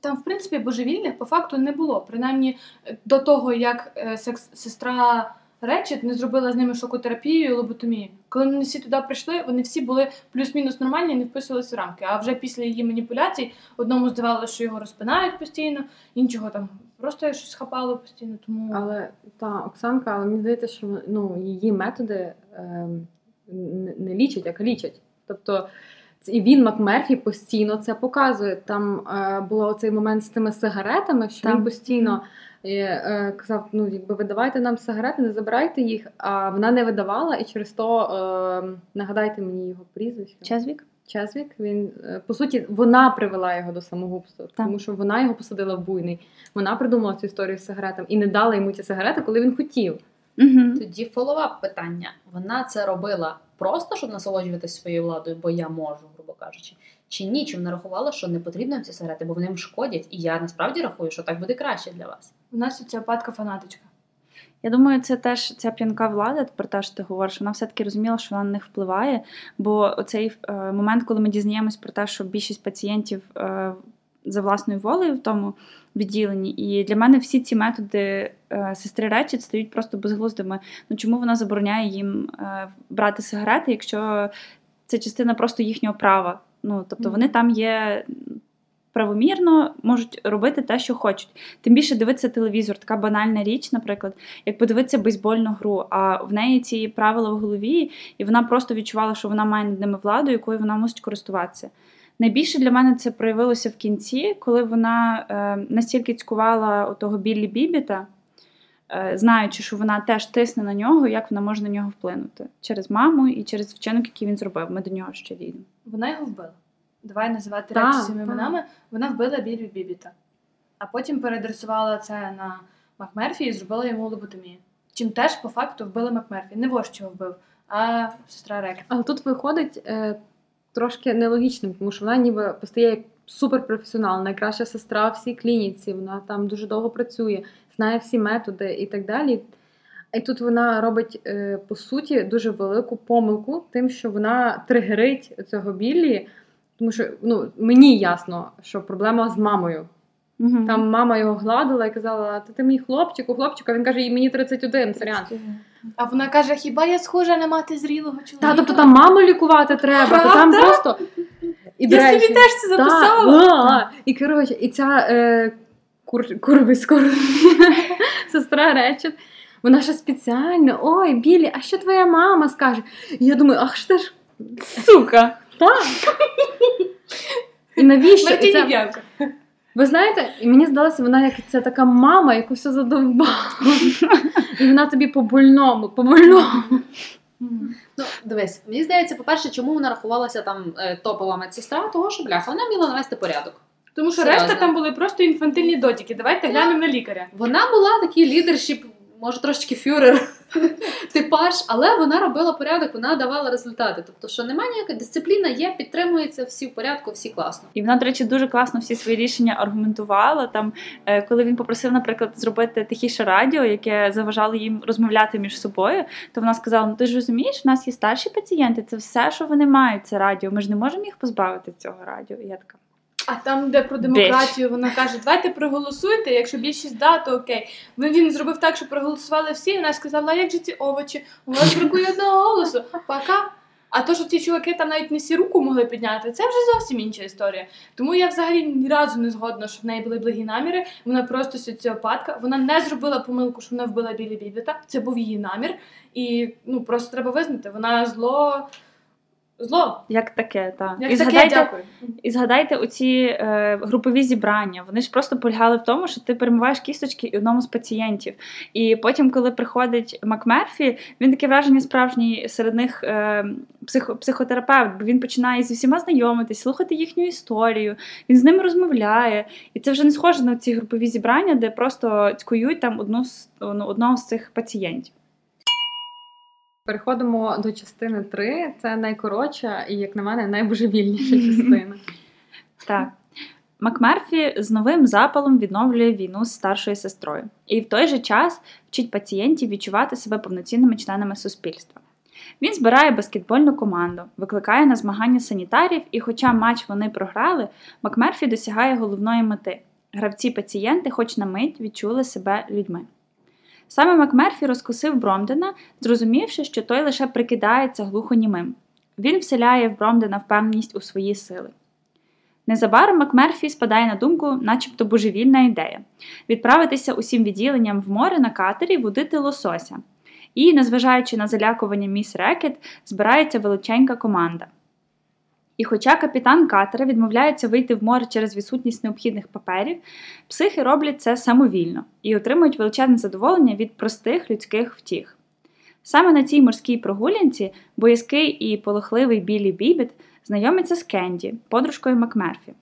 Там, в принципі, божевільних по факту не було. Принаймні е, до того, як е, секс- сестра Речет не зробила з ними шокотерапію і лоботомію. Коли вони всі туди прийшли, вони всі були плюс-мінус нормальні і не вписувалися в рамки. А вже після її маніпуляцій одному здавалося, що його розпинають постійно, іншого там просто щось хапало постійно. Тому Але та Оксанка, але мені здається, що ну, її методи ем, не, лічать, а калічать. Тобто і він Макмерфі постійно це показує. Там е, було оцей момент з тими сигаретами, що Так. він постійно е, е, казав: ну, якби ви давайте нам сигарети, не забирайте їх. А вона не видавала, і через то е, нагадайте мені його прізвище. Чезвік? Чезвік, він е, по суті вона привела його до самогубства, Так. тому що вона його посадила в буйний. Вона придумала цю історію з сигаретами і не дала йому ті сигарети, коли він хотів. Угу. Тоді фолловап питання. Вона це робила просто, щоб насолоджуватися своєю владою, бо я можу, грубо кажучи. Чи ні, чи вона рахувала, що не потрібно ці сигарети, бо вони їм шкодять, і я насправді рахую, що так буде краще для вас. у нас соціопатка фанатичка. Я думаю, це теж ця п'янка влада, про те, що ти говориш, вона все-таки розуміла, що вона на них впливає. Бо оцей е, момент, коли ми дізнаємось про те, що більшість пацієнтів е, за власною волею в тому відділенні, і для мене всі ці методи е, сестри Речет стають просто безглуздими. Ну чому вона забороняє їм е, брати сигарети, якщо це частина просто їхнього права? Ну тобто вони там є. Правомірно можуть робити те, що хочуть. Тим більше дивитися телевізор, така банальна річ, наприклад, як подивитися бейсбольну гру. А в неї ці правила в голові, і вона просто відчувала, що вона має над ними владу, якою вона мусить користуватися. Найбільше для мене це проявилося в кінці, коли вона е, настільки цькувала отого Біллі Бібіта, знаючи, що вона теж тисне на нього, як вона може на нього вплинути через маму і через вчинок, який він зробив. Ми до нього ще дійдемо. Вона його вбила. Давай називати речі своїми іменами. Вона вбила Білі Бібіта. А потім передресувала це на Макмерфі і зробила йому лоботомію. Чим теж по факту вбила Макмерфі. Не вождь його вбив, а сестра Рек. Але тут виходить е, трошки нелогічним, тому що вона ніби постає як суперпрофесіонал, найкраща сестра в всій клініці. Вона там дуже довго працює, знає всі методи і так далі. І тут вона робить е, по суті дуже велику помилку, тим, що вона тригерить цього Біллі, тому що ну, мені ясно, що проблема з мамою. Мгм. Там мама його гладила і казала: Ти, ти мій хлопчик, у хлопчика. Він каже, «І мені 31, сорян. А вона каже: хіба я схожа на мати зрілого чоловіка? Та, тобто там маму лікувати треба, то там просто. І, Я собі теж це записала. І коротше, і ця е, кур, курвисько, сестра Речет, вона ще спеціально, ой, Білі, а що твоя мама скаже? І я думаю, ах, що ж Сука! так. І навіщо? І це, ви знаєте, і мені здалося, вона як це така мама, яку все задовбала. І вона тобі по больному, по больному. Ну, дивись, мені здається, по-перше, чому вона рахувалася там е, топова медсестра, того що бляха, вона вміла навести порядок. Тому що Серйозно. решта там були просто інфантильні дотики. Давайте глянемо на лікаря. Вона була такий лідершіп, може трошечки фюрер типаж, але вона робила порядок, вона давала результати. Тобто, що немає ніякої дисципліна, є, підтримується, всі в порядку, всі класно. І вона, до речі, дуже класно всі свої рішення аргументувала. Там, е, коли він попросив, наприклад, зробити тихіше радіо, яке заважало їм розмовляти між собою, то вона сказала: Ну ти ж розумієш, в нас є старші пацієнти, це все, що вони мають, це радіо. Ми ж не можемо їх позбавити цього радіо. І я така. А там, де про демократію, вона каже: давайте проголосуйте. Якщо більшість да, то окей. Він, він зробив так, що проголосували всі. і Вона сказала, як же ці овочі? У вас бракує одного голосу. Пока. А то, що ці чуваки там навіть не всі руку могли підняти, це вже зовсім інша історія. Тому я взагалі ні разу не згодна, що в неї були благі наміри. Вона просто соціопатка. Вона не зробила помилку, що вона вбила білі бібіта. Це був її намір. І ну просто треба визнати, вона зло. Зло. Як таке, так. Як і таке, згадайте, дякую. і згадайте оці е, групові зібрання. Вони ж просто полягали в тому, що ти перемиваєш кісточки одному з пацієнтів. І потім, коли приходить Макмерфі, він таке враження справжній серед них е, психо, психотерапевт, бо він починає зі всіма знайомитись, слухати їхню історію, він з ними розмовляє. І це вже не схоже на ці групові зібрання, де просто цькують там одну з ну, одного з цих пацієнтів. Переходимо до частини 3. Це найкоротша і, як на мене, найбожевільніша частина. Так. Макмерфі з новим запалом відновлює війну з старшою сестрою і в той же час вчить пацієнтів відчувати себе повноцінними членами суспільства. Він збирає баскетбольну команду, викликає на змагання санітарів, і, хоча матч вони програли, Макмерфі досягає головної мети. Гравці-пацієнти, хоч на мить, відчули себе людьми. Саме Макмерфі розкусив Бромдена, зрозумівши, що той лише прикидається глухонімим. Він вселяє в Бромдена впевненість у свої сили. Незабаром Макмерфі спадає на думку, начебто божевільна ідея відправитися усім відділенням в море на катері водити лосося. І, незважаючи на залякування міс Рекет, збирається величенька команда. І хоча капітан катера відмовляється вийти в море через відсутність необхідних паперів, психи роблять це самовільно і отримують величезне задоволення від простих людських втіх. Саме на цій морській прогулянці боязкий і полохливий Білі Бібіт знайомиться з Кенді, подружкою Макмерфі.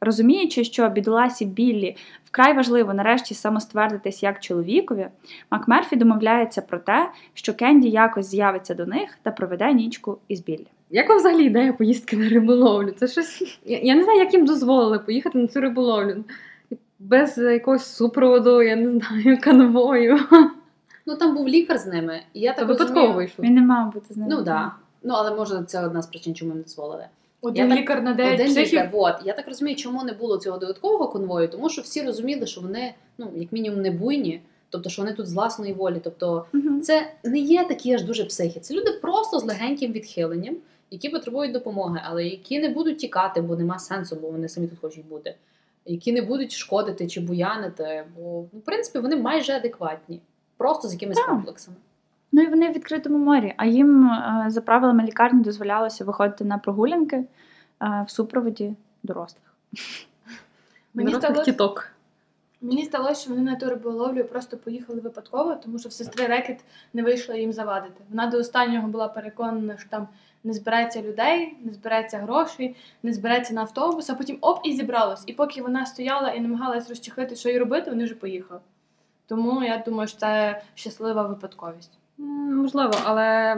Розуміючи, що бідоласі Біллі вкрай важливо нарешті самоствердитись як чоловікові, Макмерфі домовляється про те, що Кенді якось з'явиться до них та проведе нічку із Біллі. Як вам взагалі ідея поїздки на риболовлю? Це щось. Я, я не знаю, як їм дозволили поїхати на цю риболовлю. Без якогось супроводу, я не знаю, конвою. Ну там був лікар з ними, і я Та так випадково розумію. вийшло. Він не мав бути з ними. Ну так. Да. Ну, але може це одна з причин, чому їм дозволили. Один Я так- лікар на 9 Один психів. лікар, от. Я так розумію, чому не було цього додаткового конвою, тому що всі розуміли, що вони, ну, як мінімум, не буйні, тобто, що вони тут з власної волі. Тобто, Мгм. це не є такі аж дуже психи. Це люди просто з легеньким відхиленням, які потребують допомоги, але які не будуть тікати, бо нема сенсу, бо вони самі тут хочуть бути. Які не будуть шкодити чи буянити, бо ну, в принципі вони майже адекватні, просто з якимись Так. комплексами. Ну і вони в відкритому морі. А їм е, за правилами лікарні дозволялося виходити на прогулянки е, в супроводі дорослих. Мені здалося, тіток. мені здалося, що вони на ту риболовлю просто поїхали випадково, тому що в сестри Рекет не вийшло їм завадити. Вона до останнього була переконана, що там не збирається людей, не збирається грошей, не збирається на автобус, а потім оп і зібралось. І поки вона стояла і намагалась розчехлити, що їй робити, вони вже поїхали. Тому я думаю, що це щаслива випадковість. Можливо, але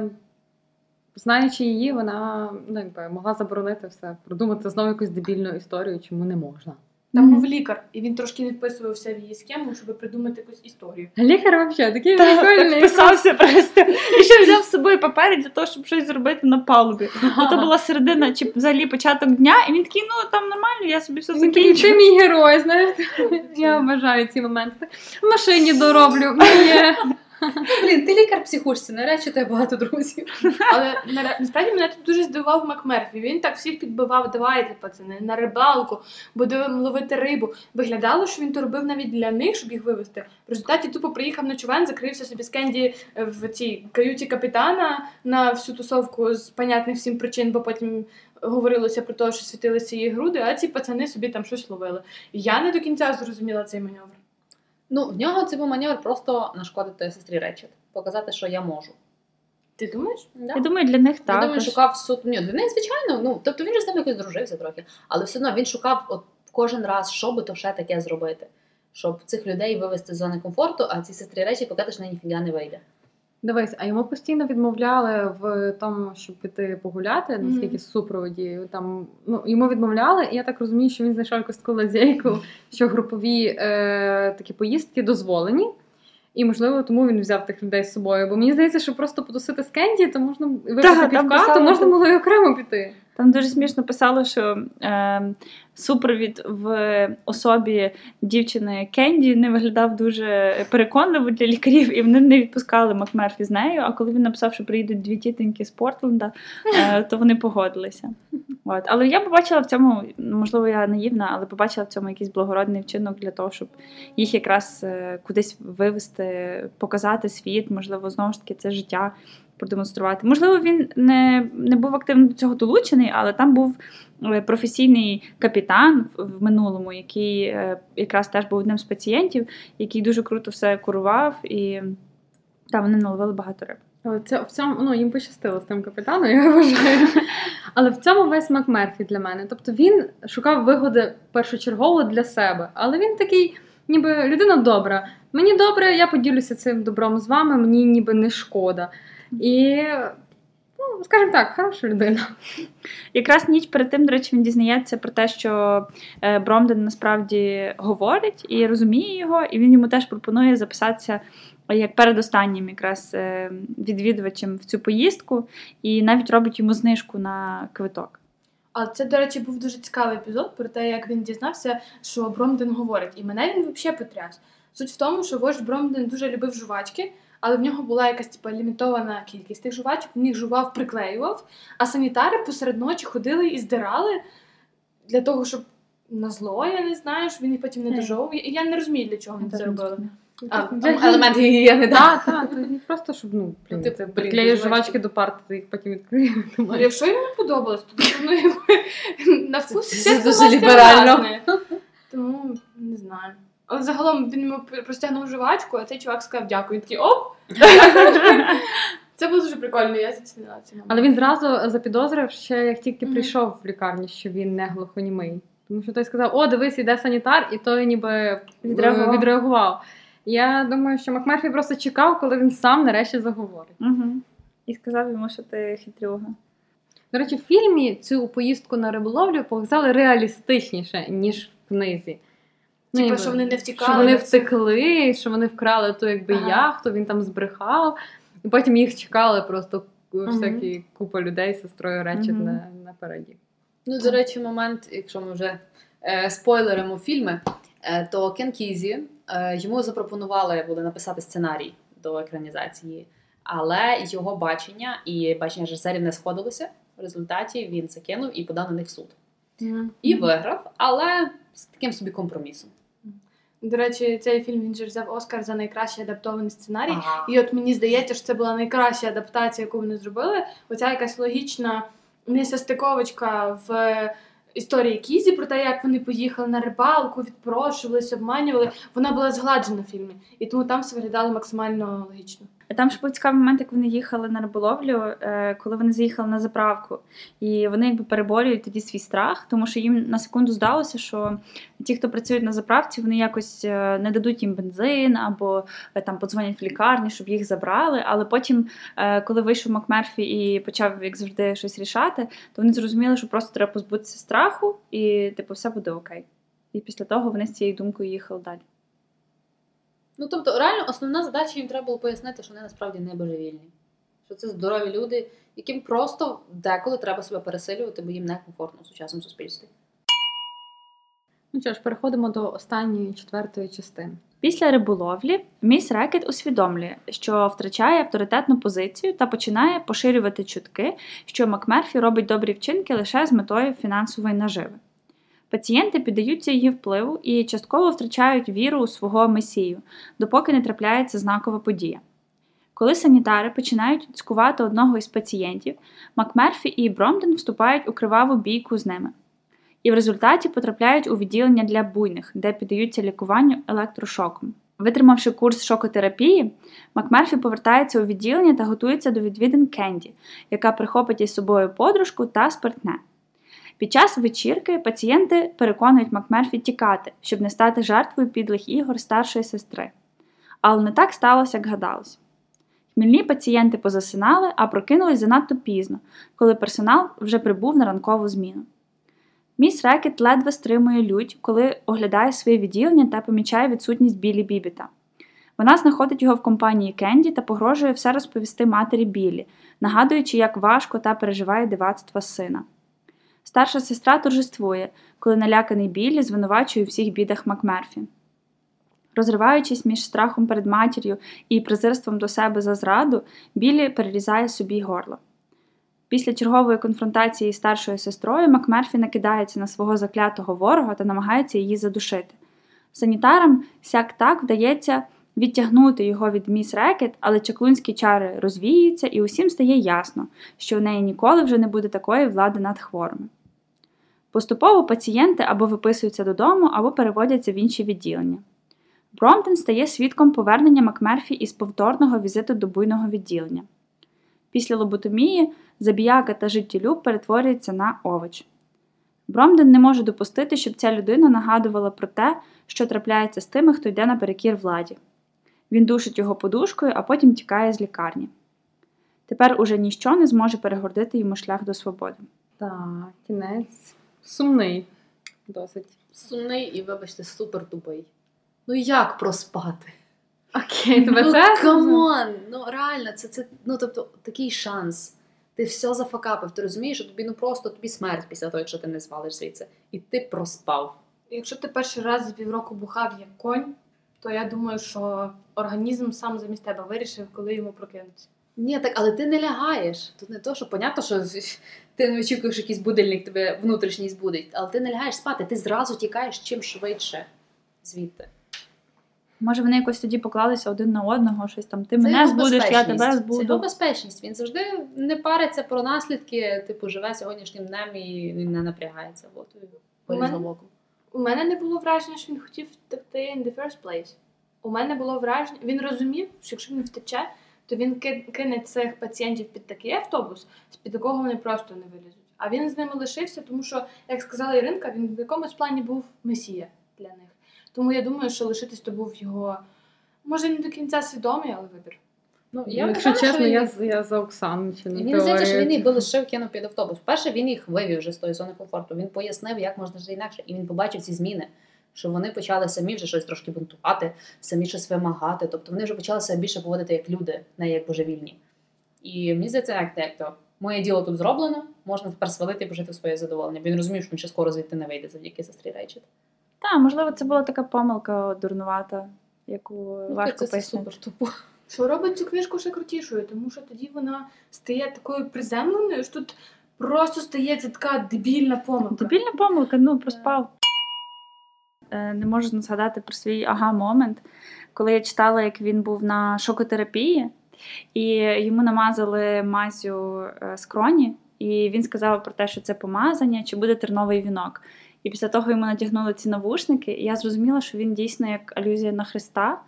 знаючи її, вона ну, якби, могла заборонити все, придумати знову якусь дебільну історію, чому не можна. Там Мгм. був лікар, і він трошки не вписувався в її схему, щоб придумати якусь історію. Лікар взагалі такий Так, прикольний. вписався просто. І ще взяв з собою папери для того, щоб щось зробити на палубі. Ну, то була середина чи взагалі початок дня, і він такий, ну там нормально, я собі все такий, ти мій герой, знаєш. Я обожаю ці моменти. В машині дороблю. Блін, ти лікар психушці, нарешті у тебе багато друзів. Але насправді мене тут дуже здивував Макмерфі. Він так всіх підбивав, давайте, пацани, на рибалку, будемо ловити рибу. Виглядало, що він то робив навіть для них, щоб їх вивезти. В результаті тупо приїхав на човен, закрився собі з Кенді е, в цій каюті капітана на всю тусовку з понятних всім причин, бо потім говорилося про те, що світилися її груди, а ці пацани собі там щось ловили. Я не до кінця зрозуміла цей маневр. Ну, в нього це був маневр просто нашкодити сестрі Речет, показати, що я можу. Ти думаєш? Да? Я думаю, для них так. Я думаю, шукав суд. Ні, для них, звичайно, ну тобто він же з ним якось дружився трохи, але все одно він шукав от кожен раз, що би то ще таке зробити, щоб цих людей вивести з зони комфорту, а ці сестрі речі показати, що на ніфіга не вийде. Дивись, а йому постійно відмовляли в тому, щоб піти погуляти, наскільки з супроводі. Там ну йому відмовляли, і я так розумію, що він знайшов якусь таку лазейку, що групові е, такі поїздки дозволені. І можливо, тому він взяв тих людей з собою. Бо мені здається, що просто потусити з Кенді, то можна випити півка, то можна було й окремо піти. Там дуже смішно писало, що е, супровід в особі дівчини Кенді не виглядав дуже переконливо для лікарів, і вони не відпускали Макмерфі з нею. А коли він написав, що приїдуть дві тітоньки з Портленда, е, то вони погодилися. От. Але я побачила в цьому, можливо, я наївна, але побачила в цьому якийсь благородний вчинок для того, щоб їх якраз е, кудись вивести, показати світ, можливо, знову ж таки, це життя продемонструвати. Можливо, він не, не був активно до цього долучений, але там був е, професійний капітан в, минулому, який е, якраз теж був одним з пацієнтів, який дуже круто все курував, і там вони наловили багато риб. Але це в цьому ну їм пощастило з тим капітаном, я вважаю. Але в цьому весь Макмерфі для мене. Тобто він шукав вигоди першочергово для себе. Але він такий, ніби людина добра. Мені добре, я поділюся цим добром з вами, мені ніби не шкода. І, ну, скажімо так, хороша людина. Якраз ніч перед тим, до речі, він дізнається про те, що е, Бромден насправді говорить і розуміє його, і він йому теж пропонує записатися як передостаннім якраз е, відвідувачем в цю поїздку, і навіть робить йому знижку на квиток. А це, до речі, був дуже цікавий епізод про те, як він дізнався, що Бромден говорить. І мене він взагалі потряс. Суть в тому, що вождь Бромден дуже любив жувачки, але в нього була якась типу, лімітована кількість тих жувачок, він їх жував, приклеював, а санітари посеред ночі ходили і здирали для того, щоб на зло, я не знаю, щоб він їх потім не дожовував. І я не розумію, для чого вони це робили. А, Для елемент гігієни, так? Так, так, просто щоб ну, блін, Ну, типу, приклеїш жвачки до парти, ти їх потім відкриєш. Ну, Якщо йому не подобалось, то ну, на вкус все дуже ліберально. Тому не знаю. Але загалом він йому простягнув жувачку, а цей чувак сказав дякую. Він такий оп! Це було дуже прикольно, я зацінила цей. Але він зразу запідозрив ще як тільки Мгм. прийшов в лікарню, що він не глухонімий. Тому що той сказав: О, дивись, іде санітар, і той ніби Відреагував. відреагував. відреагував. Я думаю, що Макмерфі просто чекав, коли він сам нарешті заговорить. Угу. І сказав йому, що ти хитрюга. До речі, в фільмі цю поїздку на риболовлю показали реалістичніше, ніж в книзі. Ну, Типа, що вони не втікали. Що вони втекли, що вони вкрали ту якби Ага. яхту, він там збрехав, і потім їх чекали просто всякі купа людей з сестрою Речет Мгм. на, напереді. Ну, до речі, момент, якщо ми вже е, спойлеримо фільми, е, то Кен Кізі е, йому запропонували були написати сценарій до екранізації, але його бачення і бачення режисерів не сходилося. В результаті він це кинув і подав на них в суд. І виграв, але з таким собі компромісом. До речі, цей фільм він же взяв Оскар за найкращий адаптований сценарій. Ага. І от мені здається, що це була найкраща адаптація, яку вони зробили. Оця якась логічна несостиковочка в історії Кізі про те, як вони поїхали на рибалку, відпрошувалися, обманювали. Вона була згладжена в фільмі, і тому там все виглядало максимально логічно. Там ще був цікавий момент, як вони їхали на риболовлю, е, коли вони заїхали на заправку, і вони якби переборюють тоді свій страх, тому що їм на секунду здалося, що ті, хто працюють на заправці, вони якось е, не дадуть їм бензин або е, там подзвонять в лікарні, щоб їх забрали. Але потім, коли вийшов Макмерфі і почав, як завжди, щось рішати, то вони зрозуміли, що просто треба позбутися страху, і типу все буде окей. І після того вони з цією думкою їхали далі. Ну тобто, реально, основна задача їм треба було пояснити, що вони насправді не божевільні. Що це здорові люди, яким просто деколи треба себе пересилювати, бо їм некомфортно в сучасному суспільстві. Ну що ж, переходимо до останньої четвертої частини. Після риболовлі міс Рекет усвідомлює, що втрачає авторитетну позицію та починає поширювати чутки, що Макмерфі робить добрі вчинки лише з метою фінансової наживи. Пацієнти піддаються її впливу і частково втрачають віру у свого месію, допоки не трапляється знакова подія. Коли санітари починають цькувати одного із пацієнтів, Макмерфі і Бромден вступають у криваву бійку з ними. І в результаті потрапляють у відділення для буйних, де піддаються лікуванню електрошоком. Витримавши курс шокотерапії, Макмерфі повертається у відділення та готується до відвідин Кенді, яка прихопить із собою подружку та спиртне. Під час вечірки пацієнти переконують Макмерфі тікати, щоб не стати жертвою підлих ігор старшої сестри. Але не так сталося, як гадалось. Хмільні пацієнти позасинали, а прокинулись занадто пізно, коли персонал вже прибув на ранкову зміну. Міс Рекет ледве стримує лють, коли оглядає своє відділення та помічає відсутність Білі Бібіта. Вона знаходить його в компанії Кенді та погрожує все розповісти матері Білі, нагадуючи, як важко та переживає дивацтва сина. Старша сестра торжествує, коли наляканий Білі звинувачує у всіх бідах Макмерфі. Розриваючись між страхом перед матір'ю і презирством до себе за зраду, Білі перерізає собі горло. Після чергової конфронтації з старшою сестрою Макмерфі накидається на свого заклятого ворога та намагається її задушити. Санітарам сяк так вдається відтягнути його від міс Рекет, але чаклунські чари розвіюються, і усім стає ясно, що в неї ніколи вже не буде такої влади над хворими. Поступово пацієнти або виписуються додому, або переводяться в інші відділення. Бромтон стає свідком повернення Макмерфі із повторного візиту до буйного відділення. Після лоботомії забіяка та життєлюб перетворюється на овоч. Бромден не може допустити, щоб ця людина нагадувала про те, що трапляється з тими, хто йде наперекір владі. Він душить його подушкою, а потім тікає з лікарні. Тепер уже ніщо не зможе перегордити йому шлях до свободи. Так, кінець сумний. Досить. Сумний і, вибачте, супер тупий. Ну як проспати? Окей, тебе ну, це? come on! Ну реально, це, це ну тобто такий шанс. Ти все зафакапив, ти розумієш, що тобі ну просто тобі смерть після того, якщо ти не звалиш звідси. І ти проспав. Якщо ти перший раз за півроку бухав як конь, то я думаю, що організм сам замість тебе вирішив, коли йому прокинутися. Ні, так, але ти не лягаєш. Тут не то, що понятно, що ти не очікуєш, якийсь будильник тебе внутрішній збудить, але ти не лягаєш спати, ти зразу тікаєш чим швидше звідти. Може, вони якось тоді поклалися один на одного, щось там. Ти Це мене збудеш, я тебе Це збуду. його безпечність. Він завжди не париться про наслідки, типу, живе сьогоднішнім днем і він не напрягається. От, і У мене- У мене не було враження, що він хотів втекти in the first place. У мене було враження, він розумів, що якщо він втече, то він кине цих пацієнтів під такий автобус, з-під якого вони просто не вилізуть. А він з ними лишився, тому що, як сказала Іринка, він в якомусь плані був месія для них. Тому я думаю, що лишитись то був його, може, не до кінця свідомий, але вибір. Ну, Я, б якщо казала, чесно, я, він- я за Оксану чи не Мені здається, що він їх би лишив кинув під автобус. Перше, він їх вивів вже з тої зони комфорту. Він пояснив, як можна жити інакше, і він побачив ці зміни. Що вони почали самі вже щось трошки бунтувати, самі щось вимагати. Тобто вони вже почали себе більше поводити як люди, не як божевільні. І мені здається, як як то моє діло тут зроблено, можна тепер свалити і пожити в своє задоволення. Бо він розумів, що він ще скоро звідти не вийде завдяки сестрі Рейчет. Так, можливо, це була така помилка дурнувата, яку Ну, важко це, це супер тупо. Що робить цю книжку ще крутішою, тому що тоді вона стає такою приземленою, що тут просто стається така дебільна помилка. Дебільна помилка, ну проспав. Е, Не можу згадати про свій ага-момент, коли я читала, як він був на шокотерапії, і йому намазали мазю е, скроні, і він сказав про те, що це помазання, чи буде терновий вінок. І після того йому натягнули ці навушники, і я зрозуміла, що він дійсно як алюзія на Христа,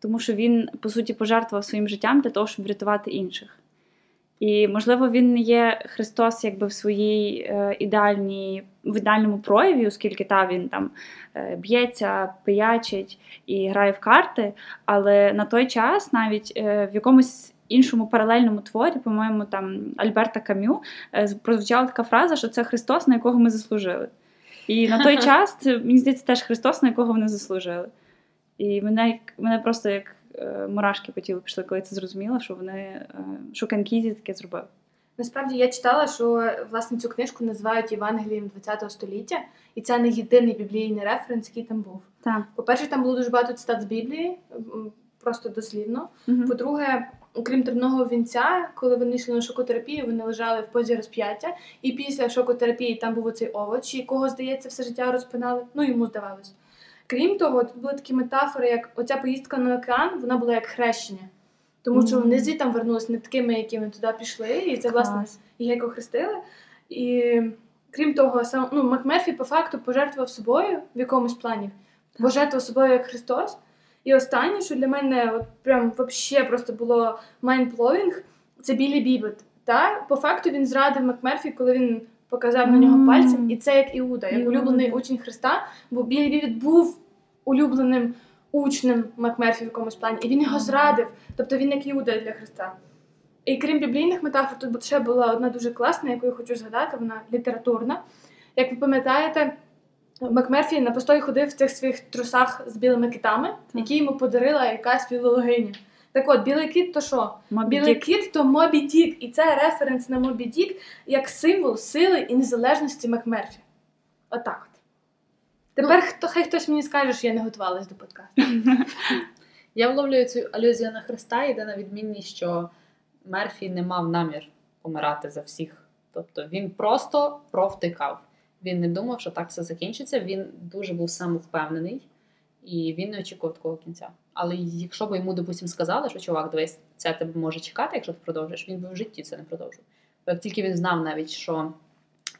тому що він, по суті, пожертвував своїм життям для того, щоб врятувати інших. І, можливо, він не є Христос якби в своїй е, ідеальній, в ідеальному прояві, оскільки та він там е, б'ється, пиячить і грає в карти. Але на той час, навіть е, в якомусь іншому паралельному творі, по-моєму, там Альберта Кам'ю, е, прозвучала така фраза, що це Христос, на якого ми заслужили. І на той час це мені здається теж Христос, на якого вони заслужили. І мене мене просто як мурашки по тілу пішли, коли це зрозуміла, що вони е, що Канкізі таке зробив. Насправді я читала, що власне цю книжку називають Євангелієм ХХ століття, і це не єдиний біблійний референс, який там був. Так. По-перше, там було дуже багато цитат з Біблії, просто дослівно. Мгм. По-друге, окрім терного вінця, коли вони йшли на шокотерапію, вони лежали в позі розп'яття. І після шокотерапії там був оцей овоч, якого, здається, все життя розпинали. Ну, йому здавалось. Крім того, тут були такі метафори, як оця поїздка на океан, вона була як хрещення. Тому що вони звідти там вернулися не такими, якими туди пішли, і це власне їх як охрестили. І крім того, сам ну, Макмерфі по факту пожертвував собою в якомусь плані, пожертвував собою як Христос. І останнє, що для мене от прям вообще просто було mindblowing, це Біллі Бібіт. Та по факту він зрадив Макмерфі, коли він показав на нього пальцем, і це як Іуда, як улюблений учень Христа, бо Бібіт був улюбленим учнем Макмерфі в якомусь плані, і він його зрадив. Тобто він як Іуда для Христа. І крім біблійних метафор, тут ще була одна дуже класна, яку я хочу згадати, вона літературна. Як ви пам'ятаєте, Макмерфі на постой ходив в цих своїх трусах з білими китами, які йому подарила якась філологиня. Так от, білий кіт то що? Білий кіт то Мобі Дік, і це референс на Мобі Дік як символ сили і незалежності Макмерфі. Отак от. Тепер хто, хай хтось мені скаже, що я не готувалась до подкасту. Я вловлюю цю алюзію на Христа, єдина відмінність, що Мерфі не мав намір помирати за всіх. Тобто він просто провтикав. Він не думав, що так все закінчиться. Він дуже був самовпевнений і він не очікував такого кінця. Але якщо б йому, допустим, сказали, що чувак, дивись, це тебе може чекати, якщо ти продовжиш, він би в житті це не продовжив. Бо як тільки він знав навіть, що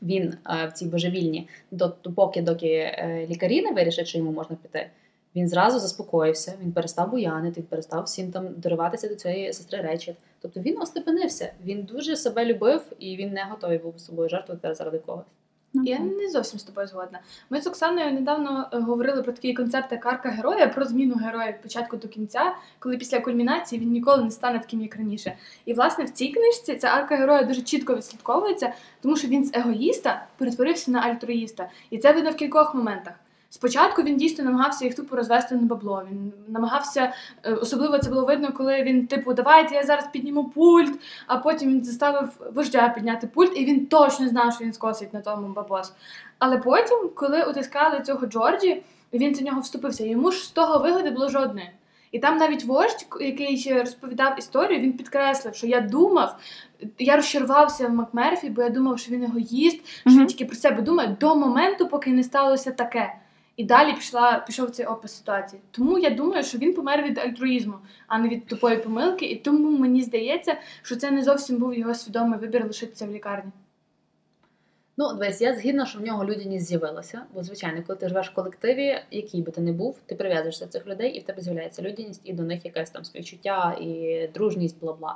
він е, в цій божевільні, до поки доки е, лікарі не вирішать, що йому можна піти, він зразу заспокоївся, він перестав буянити, він перестав всім там дориватися до цієї сестри речі. Тобто він остепенився, він дуже себе любив і він не готовий був з собою жертвувати заради когось. Ну, Я не зовсім з тобою згодна. Ми з Оксаною недавно е, говорили про такий концепт, як арка героя, про зміну героя від початку до кінця, коли після кульмінації він ніколи не стане таким, як раніше. І власне в цій книжці ця арка героя дуже чітко відслідковується, тому що він з егоїста перетворився на альтруїста. І це видно в кількох моментах. Спочатку він дійсно намагався їх тупо розвести на бабло. Він намагався, е, особливо це було видно, коли він, типу, давайте я зараз підніму пульт, а потім він заставив вождя підняти пульт, і він точно знав, що він скосить на тому бабос. Але потім, коли утискали цього Джорджі, він за нього вступився. Йому ж з того вигоди було жодне. І там навіть вождь, який ще розповідав історію, він підкреслив, що я думав, я розчарувався в Макмерфі, бо я думав, що він егоїст, що він тільки про себе думає до моменту, поки не сталося таке. І далі пішла, пішов цей опис ситуації. Тому я думаю, що він помер від альтруїзму, а не від тупої помилки. І тому мені здається, що це не зовсім був його свідомий вибір лишитися в лікарні. Ну, дивись, я згідна, що в нього людяність з'явилася. Бо, звичайно, коли ти живеш в колективі, який би ти не був, ти прив'язуєшся до цих людей, і в тебе з'являється людяність, і до них якесь там співчуття, і дружність, бла-бла.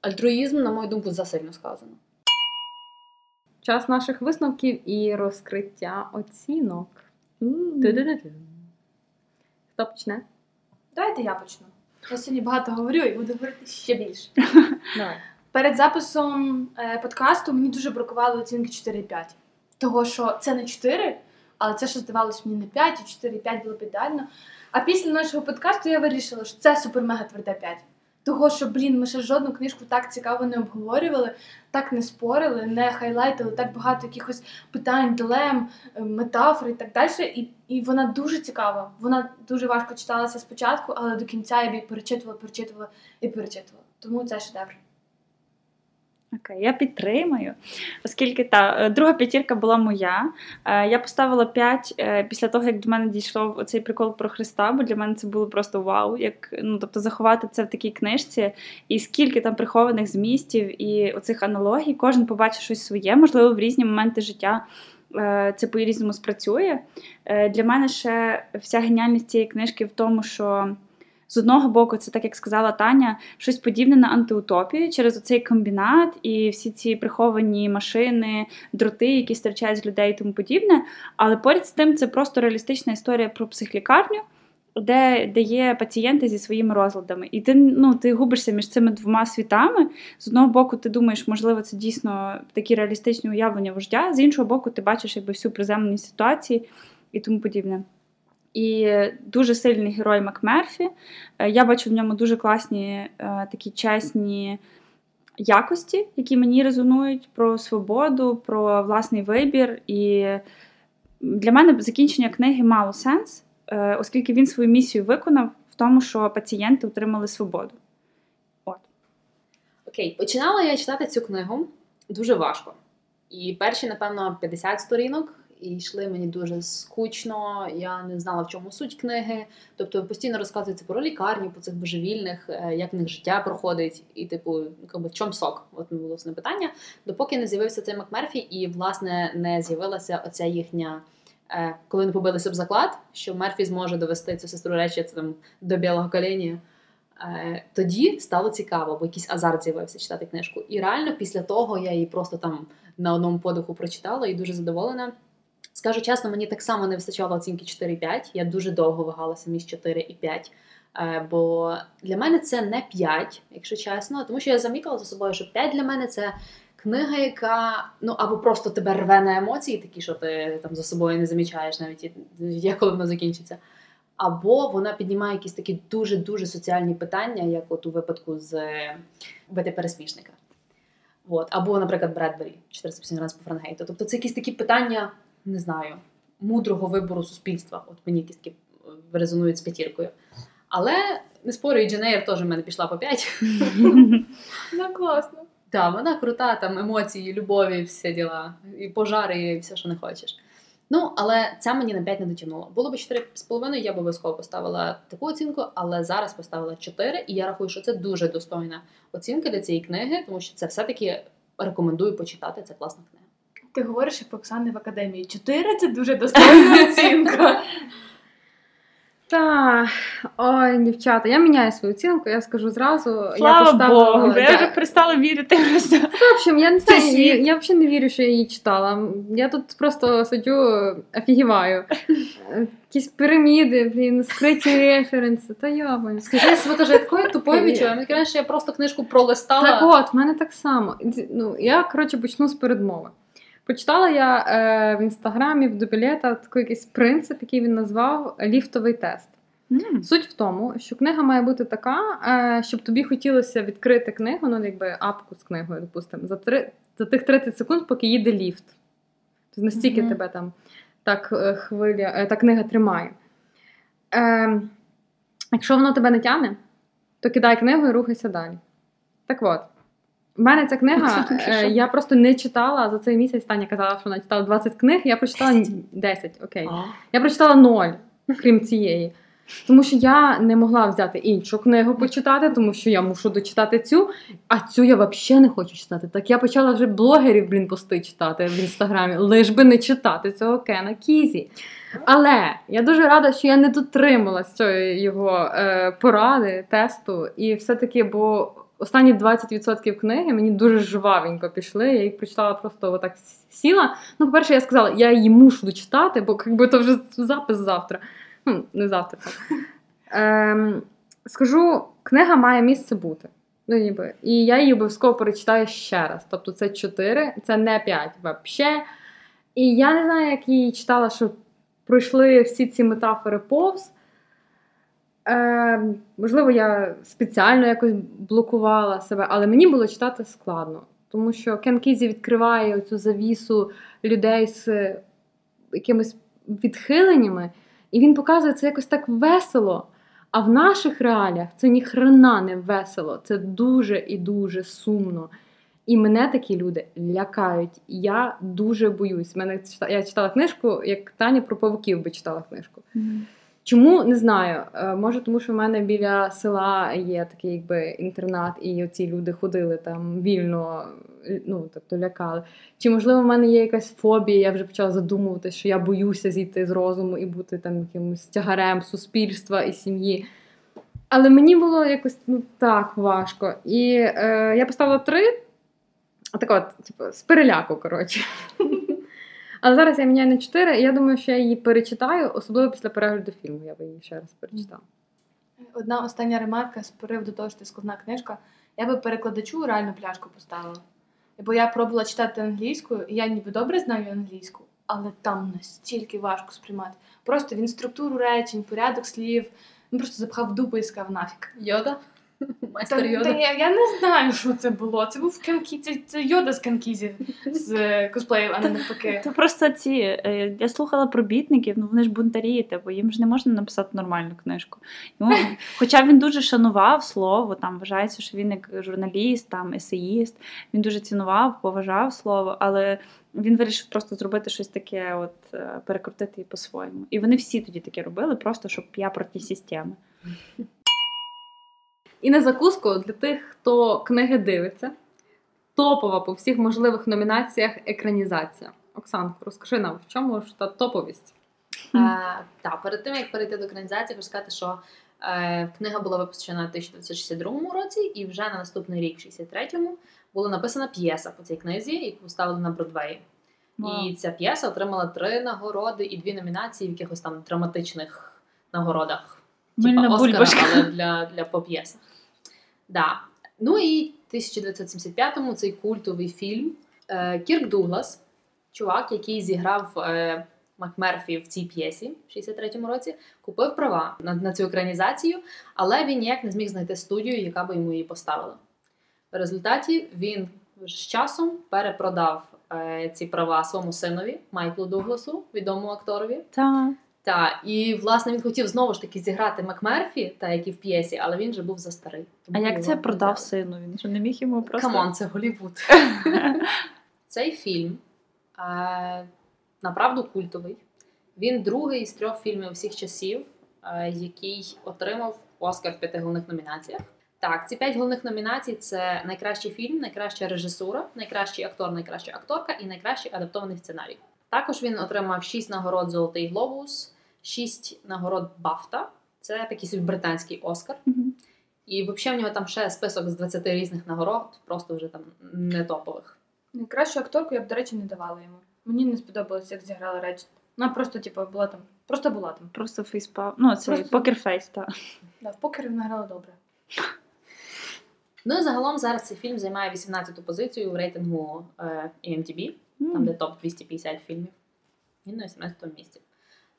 Альтруїзм, на мою думку, засильно сказано. Час наших висновків і розкриття оцінок. Хто почне? Давайте я почну. Я сьогодні багато говорю і буду говорити ще більше. Давай. Перед записом е, подкасту мені дуже бракувало оцінки 4,5. Того, що це не 4, але це що здавалось мені не 5, і 4,5 було б ідеально. А після нашого подкасту я вирішила, що це супер-мега тверде 5. Того, що, блін, ми ще жодну книжку так цікаво не обговорювали, так не спорили, не хайлайтили, так багато якихось питань, дилем, е, метафор і так далі. І, і вона дуже цікава. Вона дуже важко читалася спочатку, але до кінця я б її перечитувала, перечитувала і перечитувала. Тому це шедевр. Окей, я підтримую, оскільки та е, друга п'ятірка була моя. Е, Я поставила 5 е, після того, як до мене дійшов цей прикол про Христа, бо для мене це було просто вау. Як ну тобто заховати це в такій книжці, і скільки там прихованих змістів і оцих аналогій, кожен побачить щось своє, можливо, в різні моменти життя. Це по-різному спрацює. Е, Для мене ще вся геніальність цієї книжки в тому, що з одного боку, це так як сказала Таня, щось подібне на антиутопію через оцей комбінат і всі ці приховані машини, дроти, які стирчають з людей і тому подібне. Але поряд з тим, це просто реалістична історія про психлікарню, де де є пацієнти зі своїми розладами. І ти ну, ти губишся між цими двома світами. З одного боку, ти думаєш, можливо, це дійсно такі реалістичні уявлення вождя, з іншого боку, ти бачиш якби всю приземленість ситуації і тому подібне. І дуже сильний герой Макмерфі. Е, я бачу в ньому дуже класні е, такі чесні якості, які мені резонують про свободу, про власний вибір. І для мене закінчення книги мало сенс, е, оскільки він свою місію виконав в тому, що пацієнти отримали свободу. От. Окей, починала я читати цю книгу дуже важко. І перші, напевно, 50 сторінок і йшли мені дуже скучно. Я не знала, в чому суть книги. Тобто постійно розказується про лікарню, по цих божевільних, е, як в них життя проходить, і, типу, якби в чому сок? От було власне питання. Допоки не з'явився цей Макмерфі, і власне не з'явилася оця їхня. Е, коли не побилися об заклад, що Мерфі зможе довести цю сестру речі там до білого коління, е, тоді стало цікаво, бо якийсь азарт з'явився читати книжку. І реально після того я її просто там на одному подиху прочитала і дуже задоволена. Скажу чесно, мені так само не вистачало оцінки 4,5. Я дуже довго вагалася між 4 і 5. Е, бо для мене це не 5, якщо чесно, тому що я замітила за собою, що 5 для мене це книга, яка ну або просто тебе рве на емоції, такі, що ти там за собою не замічаєш, навіть є, коли вона закінчиться. Або вона піднімає якісь такі дуже-дуже соціальні питання, як от у випадку з бити пересмішника. От. Або, наприклад, Бредбері, 450 разів по Франгейту. Тобто це якісь такі питання не знаю, мудрого вибору суспільства. От мені якісь такі е, резонують з п'ятіркою. Але не спорю, і Дженейр теж в мене пішла по п'ять. Ну, класно. Так, вона крута, там емоції, любові, всі діла, і пожари, і все, що не хочеш. Ну, але це мені на 5 не дотягнуло. Було б 4,5, я б обов'язково поставила таку оцінку, але зараз поставила 4, і я рахую, що це дуже достойна оцінка для цієї книги, тому що це все-таки рекомендую почитати. Це класна книга. Ти говориш як Оксани в академії. Чотири це дуже достойна оцінка. Так, ой, дівчата, я міняю свою оцінку, я скажу зразу. Слава я поставила, Богу, я вже перестала вірити. В общем, я не знаю, я, я взагалі не вірю, що я її читала. Я тут просто сиджу, офігіваю. Якісь піраміди, блін, скриті референси, та йобань. Скажи, я себе теж такою тупою відчула. Мені я просто книжку пролистала. Так от, в мене так само. Ну, я, коротше, почну з передмови. Почитала я е, в інстаграмі в Дубілета такий якийсь принцип, який він назвав ліфтовий тест. Суть в тому, що книга має бути така, е, щоб тобі хотілося відкрити книгу, ну якби апку з книгою, допустимо, за три, за тих 30 секунд, поки їде ліфт. Тобто настільки Мгм. тебе там так е, хвиля, е, та книга тримає. Е, якщо воно тебе не тягне, то кидай книгу і рухайся далі. Так от. В мене ця книга, е, я просто не читала за цей місяць. Таня казала, що вона читала 20 книг, я прочитала 10, окей. Я прочитала 0, крім цієї. Тому що я не могла взяти іншу книгу почитати, тому що я мушу дочитати цю, а цю я взагалі не хочу читати. Так я почала вже блогерів, блін, пости читати в інстаграмі, лиш би не читати цього Кена Кізі. Але я дуже рада, що я не дотрималась цієї його е, поради, тесту, і все-таки, бо останні 20% книги мені дуже жвавенько пішли. Я їх прочитала просто отак сіла. Ну, по-перше, я сказала, я її мушу дочитати, бо якби то вже запис завтра. Ну, не завтра. Ем, скажу, книга має місце бути. Ну, ніби. І я її обов'язково перечитаю ще раз. Тобто це 4, це не 5 взагалі. І я не знаю, як її читала, що пройшли всі ці метафори повз. Е, можливо, я спеціально якось блокувала себе, але мені було читати складно. Тому що Кен Кізі відкриває цю завісу людей з якимись відхиленнями, і він показує це якось так весело. А в наших реаліях це ніхрена не весело, це дуже і дуже сумно. І мене такі люди лякають. Я дуже боюсь. Мене я читала книжку, як Таня про павуків би читала книжку. Mm-hmm. Чому не знаю? Може, тому що в мене біля села є такий якби інтернат, і оці люди ходили там вільно, ну тобто лякали. Чи можливо в мене є якась фобія? Я вже почала задумувати, що я боюся зійти з розуму і бути там якимось тягарем суспільства і сім'ї. Але мені було якось ну так важко. І е, я поставила три. Так от, типу, з переляку, коротше. Але зараз я міняю на 4, і я думаю, що я її перечитаю, особливо після перегляду фільму. Я би її ще раз перечитала. Одна остання ремарка з приводу того, що це складна книжка. Я би перекладачу реально пляшку поставила. Бо я пробувала читати англійською, і я ніби добре знаю англійську, але там настільки важко сприймати. Просто він структуру речень, порядок слів, він просто запхав в дупу і сказав нафіг. Йода? Та, Майстер та Йода. я, я не знаю, що це було. Це був Кенкі, це, це йода з Кенкізі з е, косплеїв, а не навпаки. То просто ці. е, Я слухала про бітників, ну вони ж бунтарі, типу, їм ж не можна написати нормальну книжку. Йому, хоча він дуже шанував слово, там вважається, що він як журналіст, там есеїст, він дуже цінував, поважав слово, але він вирішив просто зробити щось таке, от е, перекрутити її по-своєму. І вони всі тоді таке робили, просто щоб я проти системи. І на закуску для тих, хто книги дивиться, топова по всіх можливих номінаціях екранізація. Оксанко, розкажи нам, в чому ж та топовість? Е, Так, перед тим як перейти до екранізації, хочу сказати, що е, книга була випущена в 1962 році, і вже на наступний рік, в 63-му, була написана п'єса по цій книзі, яку поставили на Бродвеї. Вау. І ця п'єса отримала три нагороди і дві номінації в якихось там драматичних нагородах. Типа Оскара, бульбашка. але для, для поп'єса. Да. Ну і в 1975-му цей культовий фільм е, Кірк Дуглас, чувак, який зіграв е, Макмерфі в цій п'єсі в 63-му році, купив права на, на цю екранізацію, але він ніяк не зміг знайти студію, яка би йому її поставила. В результаті він з часом перепродав е, ці права своєму синові Майклу Дугласу, відомому акторові. Та. Та і власне він хотів знову ж таки зіграти Макмерфі, та як і в п'єсі, але він вже був за старий. А як це продав взяли. сину? Він що не міг йому просто. Come on, це Голівуд. Цей фільм е, направду культовий. Він другий з трьох фільмів всіх часів, е, який отримав Оскар в п'яти головних номінаціях. Так, ці п'ять головних номінацій це найкращий фільм, найкраща режисура, найкращий актор, найкраща акторка і найкращий адаптований сценарій. Також він отримав шість нагород Золотий Глобус, шість нагород Бафта. Це такий собі британський Оскар. Мгм. І взагалі в нього там ще список з 20 різних нагород, просто вже там не топових. Найкращу акторку я б, до речі, не давала йому. Мені не сподобалось, як зіграла Речет. Вона просто, типу, була там. Просто була там. Просто фейспа. Ну, це Просто- покерфейс, так. Да, в покері вона грала добре. Ну і загалом зараз цей фільм займає 18-ту позицію в рейтингу е, IMDb, там де топ 250 фільмів. Він на 18-му місці.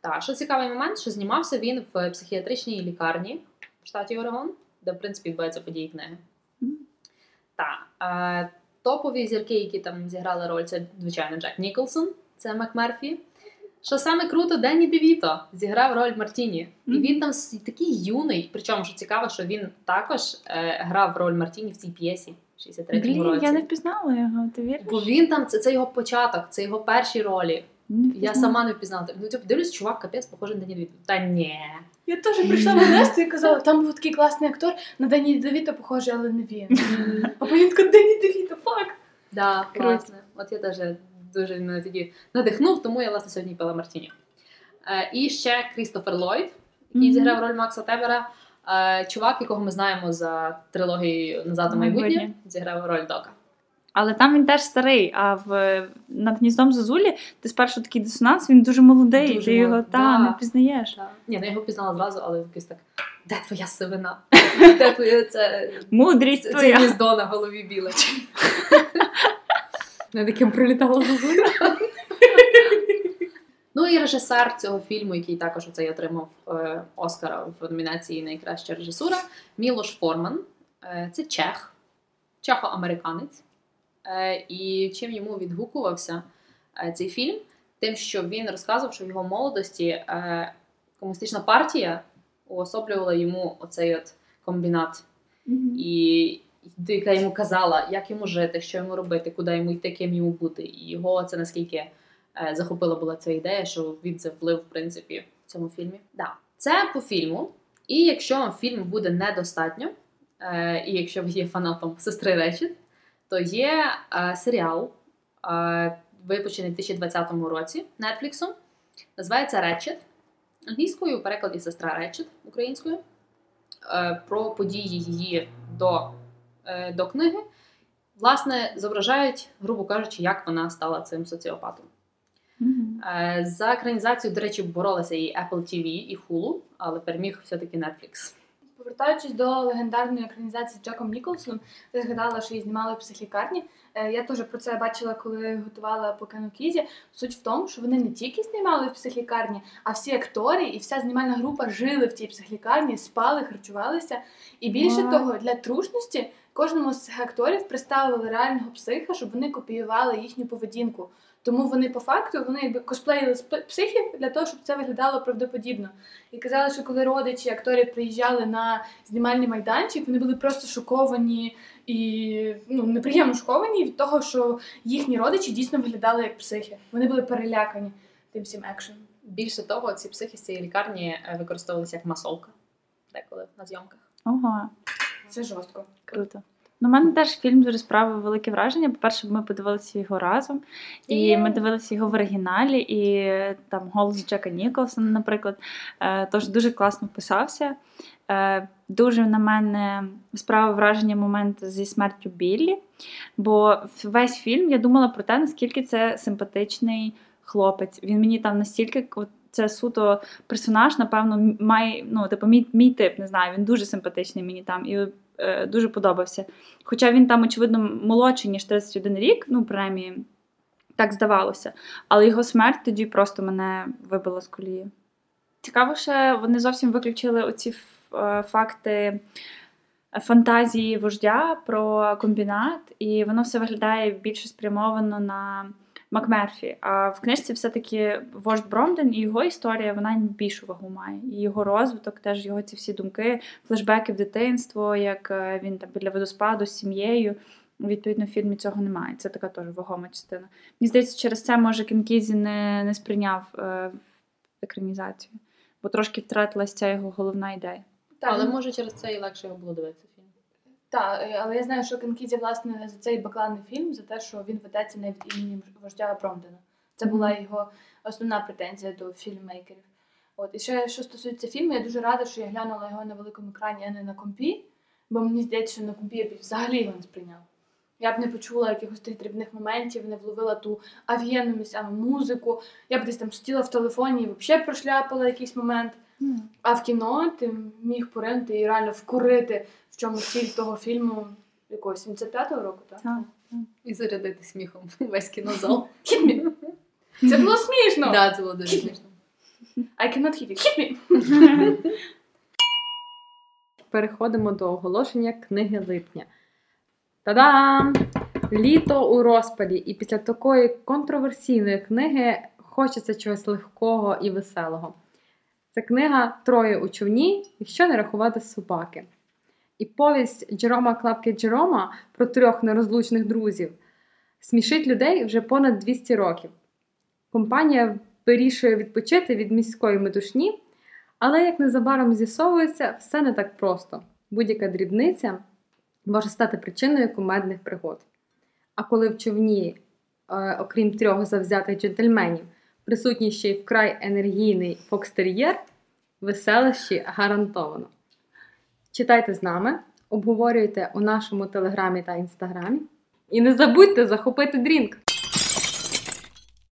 Так, що цікавий момент, що знімався він в психіатричній лікарні в штаті Орегон, де в принципі відбуваються події книги. Мгм. Так, е, топові зірки, які там зіграли роль, це звичайно Джек Ніколсон, це МакМерфі. Що саме круто, Денні Девіто зіграв роль Мартіні. І він там такий юний. Причому що цікаво, що він також е, грав роль Мартіні в цій п'єсі 63-му Блін, році. я не впізнала його, ти віриш? Бо він там, це, це його початок, це його перші ролі. Не Я сама не впізнала. Ну, типу, дивлюсь, чувак, капець, похожий на Денні Девіто. Та ні. Я теж прийшла в Несту і казала, там був такий класний актор, на Дані Девіто похожий, але не він. А потім така Дані Девіто, фак. Да, Круто. власне. От я теж дуже мене тоді надихнув, тому я власне сьогодні пила Мартіні. Е, і ще Крістофер Ллойд, який зіграв роль Макса Тебера. Е, чувак, якого ми знаємо за трилогією Назад у Майбутнє. зіграв роль Дока. Але там він теж старий, а в над гніздом Зозулі ти спершу такий дисонанс, він дуже молодий, Дуже ти його та, да. не впізнаєш. Так. Ні, ну я його пізнала зразу, але якось так. Де твоя сивина? Де твоє це, Мудрість це, гніздо на голові біле? Над яким прилітало зозуля. Ну і режисер цього фільму, який також оцей отримав е, Оскара в номінації Найкраща режисура, Мілош Форман. Е, це чех, чехоамериканець. Е, і чим йому відгукувався е, цей фільм? Тим, що він розказував, що в його молодості е, комуністична партія уособлювала йому оцей от комбінат і яка йому казала, як йому жити, що йому робити, куди йому йти, ким йому бути. І його це наскільки захопила була ця ідея, що він це вплив, в принципі, в цьому фільмі. Да. Це по фільму. І якщо вам фільму буде недостатньо, і якщо ви є фанатом сестри Речет, то є е, серіал, е, випущений в 2020 році Нетфліксом. Називається Речет. Англійською у перекладі сестра Речет українською. Е, про події її до, е, до книги. Власне, зображають, грубо кажучи, як вона стала цим соціопатом. Е, За екранізацію, до речі, боролися і Apple TV, і Hulu, але переміг все-таки Netflix. Повертаючись до легендарної екранізації з Джеком Ніколсоном, ти згадала, що її знімали в психлікарні. Е, Я теж про це бачила, коли готувала по Кізі. Суть в тому, що вони не тільки знімали в психлікарні, а всі актори і вся знімальна група жили в тій психлікарні, спали, харчувалися. І більше Вау. того, для трушності кожному з цих акторів представили реального психа, щоб вони копіювали їхню поведінку. Тому вони по факту вони якби косплеїли психів для того, щоб це виглядало правдоподібно. І казали, що коли родичі акторів приїжджали на знімальний майданчик, вони були просто шоковані і ну, неприємно шоковані від того, що їхні родичі дійсно виглядали як психи. Вони були перелякані тим всім екшеном. Більше того, ці психи з цієї лікарні е, використовувалися як масолка деколи на зйомках. Ого, Це жорстко. круто. Ну, у мене теж фільм дуже справив велике враження. По-перше, ми подивилися його разом, і ми дивилися його в оригіналі, і там голос Джека Ніколсона, наприклад, е, тож дуже класно вписався. Е, Дуже на мене справив враження момент зі смертю Біллі. Бо весь фільм я думала про те, наскільки це симпатичний хлопець. Він мені там настільки це суто персонаж, напевно, має ну, типу, мій, мій тип, не знаю. Він дуже симпатичний мені там і е, дуже подобався. Хоча він там, очевидно, молодший, ніж 31 рік, ну, принаймні, так здавалося. Але його смерть тоді просто мене вибила з колії. Цікаво, що вони зовсім виключили оці е, факти фантазії вождя про комбінат, і воно все виглядає більше спрямовано на Макмерфі. А в книжці все-таки вождь Бромден і його історія вона більшу вагу має. І його розвиток, теж його ці всі думки, флешбеки в дитинство, як е, він там біля водоспаду з сім'єю. Відповідно, в фільмі цього немає. Це така теж вагома частина. Мені здається, через це може Кен Кізі не, не сприйняв е, екранізацію, бо трошки втратилася ця його головна ідея. Так, Але може через це і легше його було дивитися. Так, е, але я знаю, що Кен Кізі, власне, засуджував цей бакланний фільм, за те, що він ведеться не від імені вождя Бромдена. Це була його основна претензія до фільммейкерів. От, і ще що стосується фільму, я дуже рада, що я глянула його на великому екрані, а не на компі, бо мені здається, що на компі я б взагалі його не сприйняв. Я б не почула якихось тих дрібних моментів, не вловила ту авієнну місцями музику. Я б десь там сиділа в телефоні і взагалі прошляпала якийсь момент. А в кіно ти міг поринути і реально вкурити, в чому ціль того фільму якогось 75-го року, так? Так. І зарядити сміхом весь кінозал. Hit me! Це було смішно! Так, це було дуже смішно. I cannot hit you. Hit me! Переходимо до оголошення книги липня. Та-дам! Літо у розпаді, і після такої контроверсійної книги хочеться чогось легкого і веселого. Це книга Троє у човні, якщо не рахувати собаки. І повість Джерома Клапки Джерома про трьох нерозлучних друзів смішить людей вже понад 200 років. Компанія вирішує відпочити від міської метушні, але як незабаром з'ясовується, все не так просто. Будь-яка дрібниця може стати причиною кумедних пригод. А коли в човні, е, окрім трьох завзятих джентльменів, присутній ще й вкрай енергійний фокстер'єр, веселощі гарантовано. Читайте з нами, обговорюйте у нашому телеграмі та інстаграмі. І не забудьте захопити дрінк!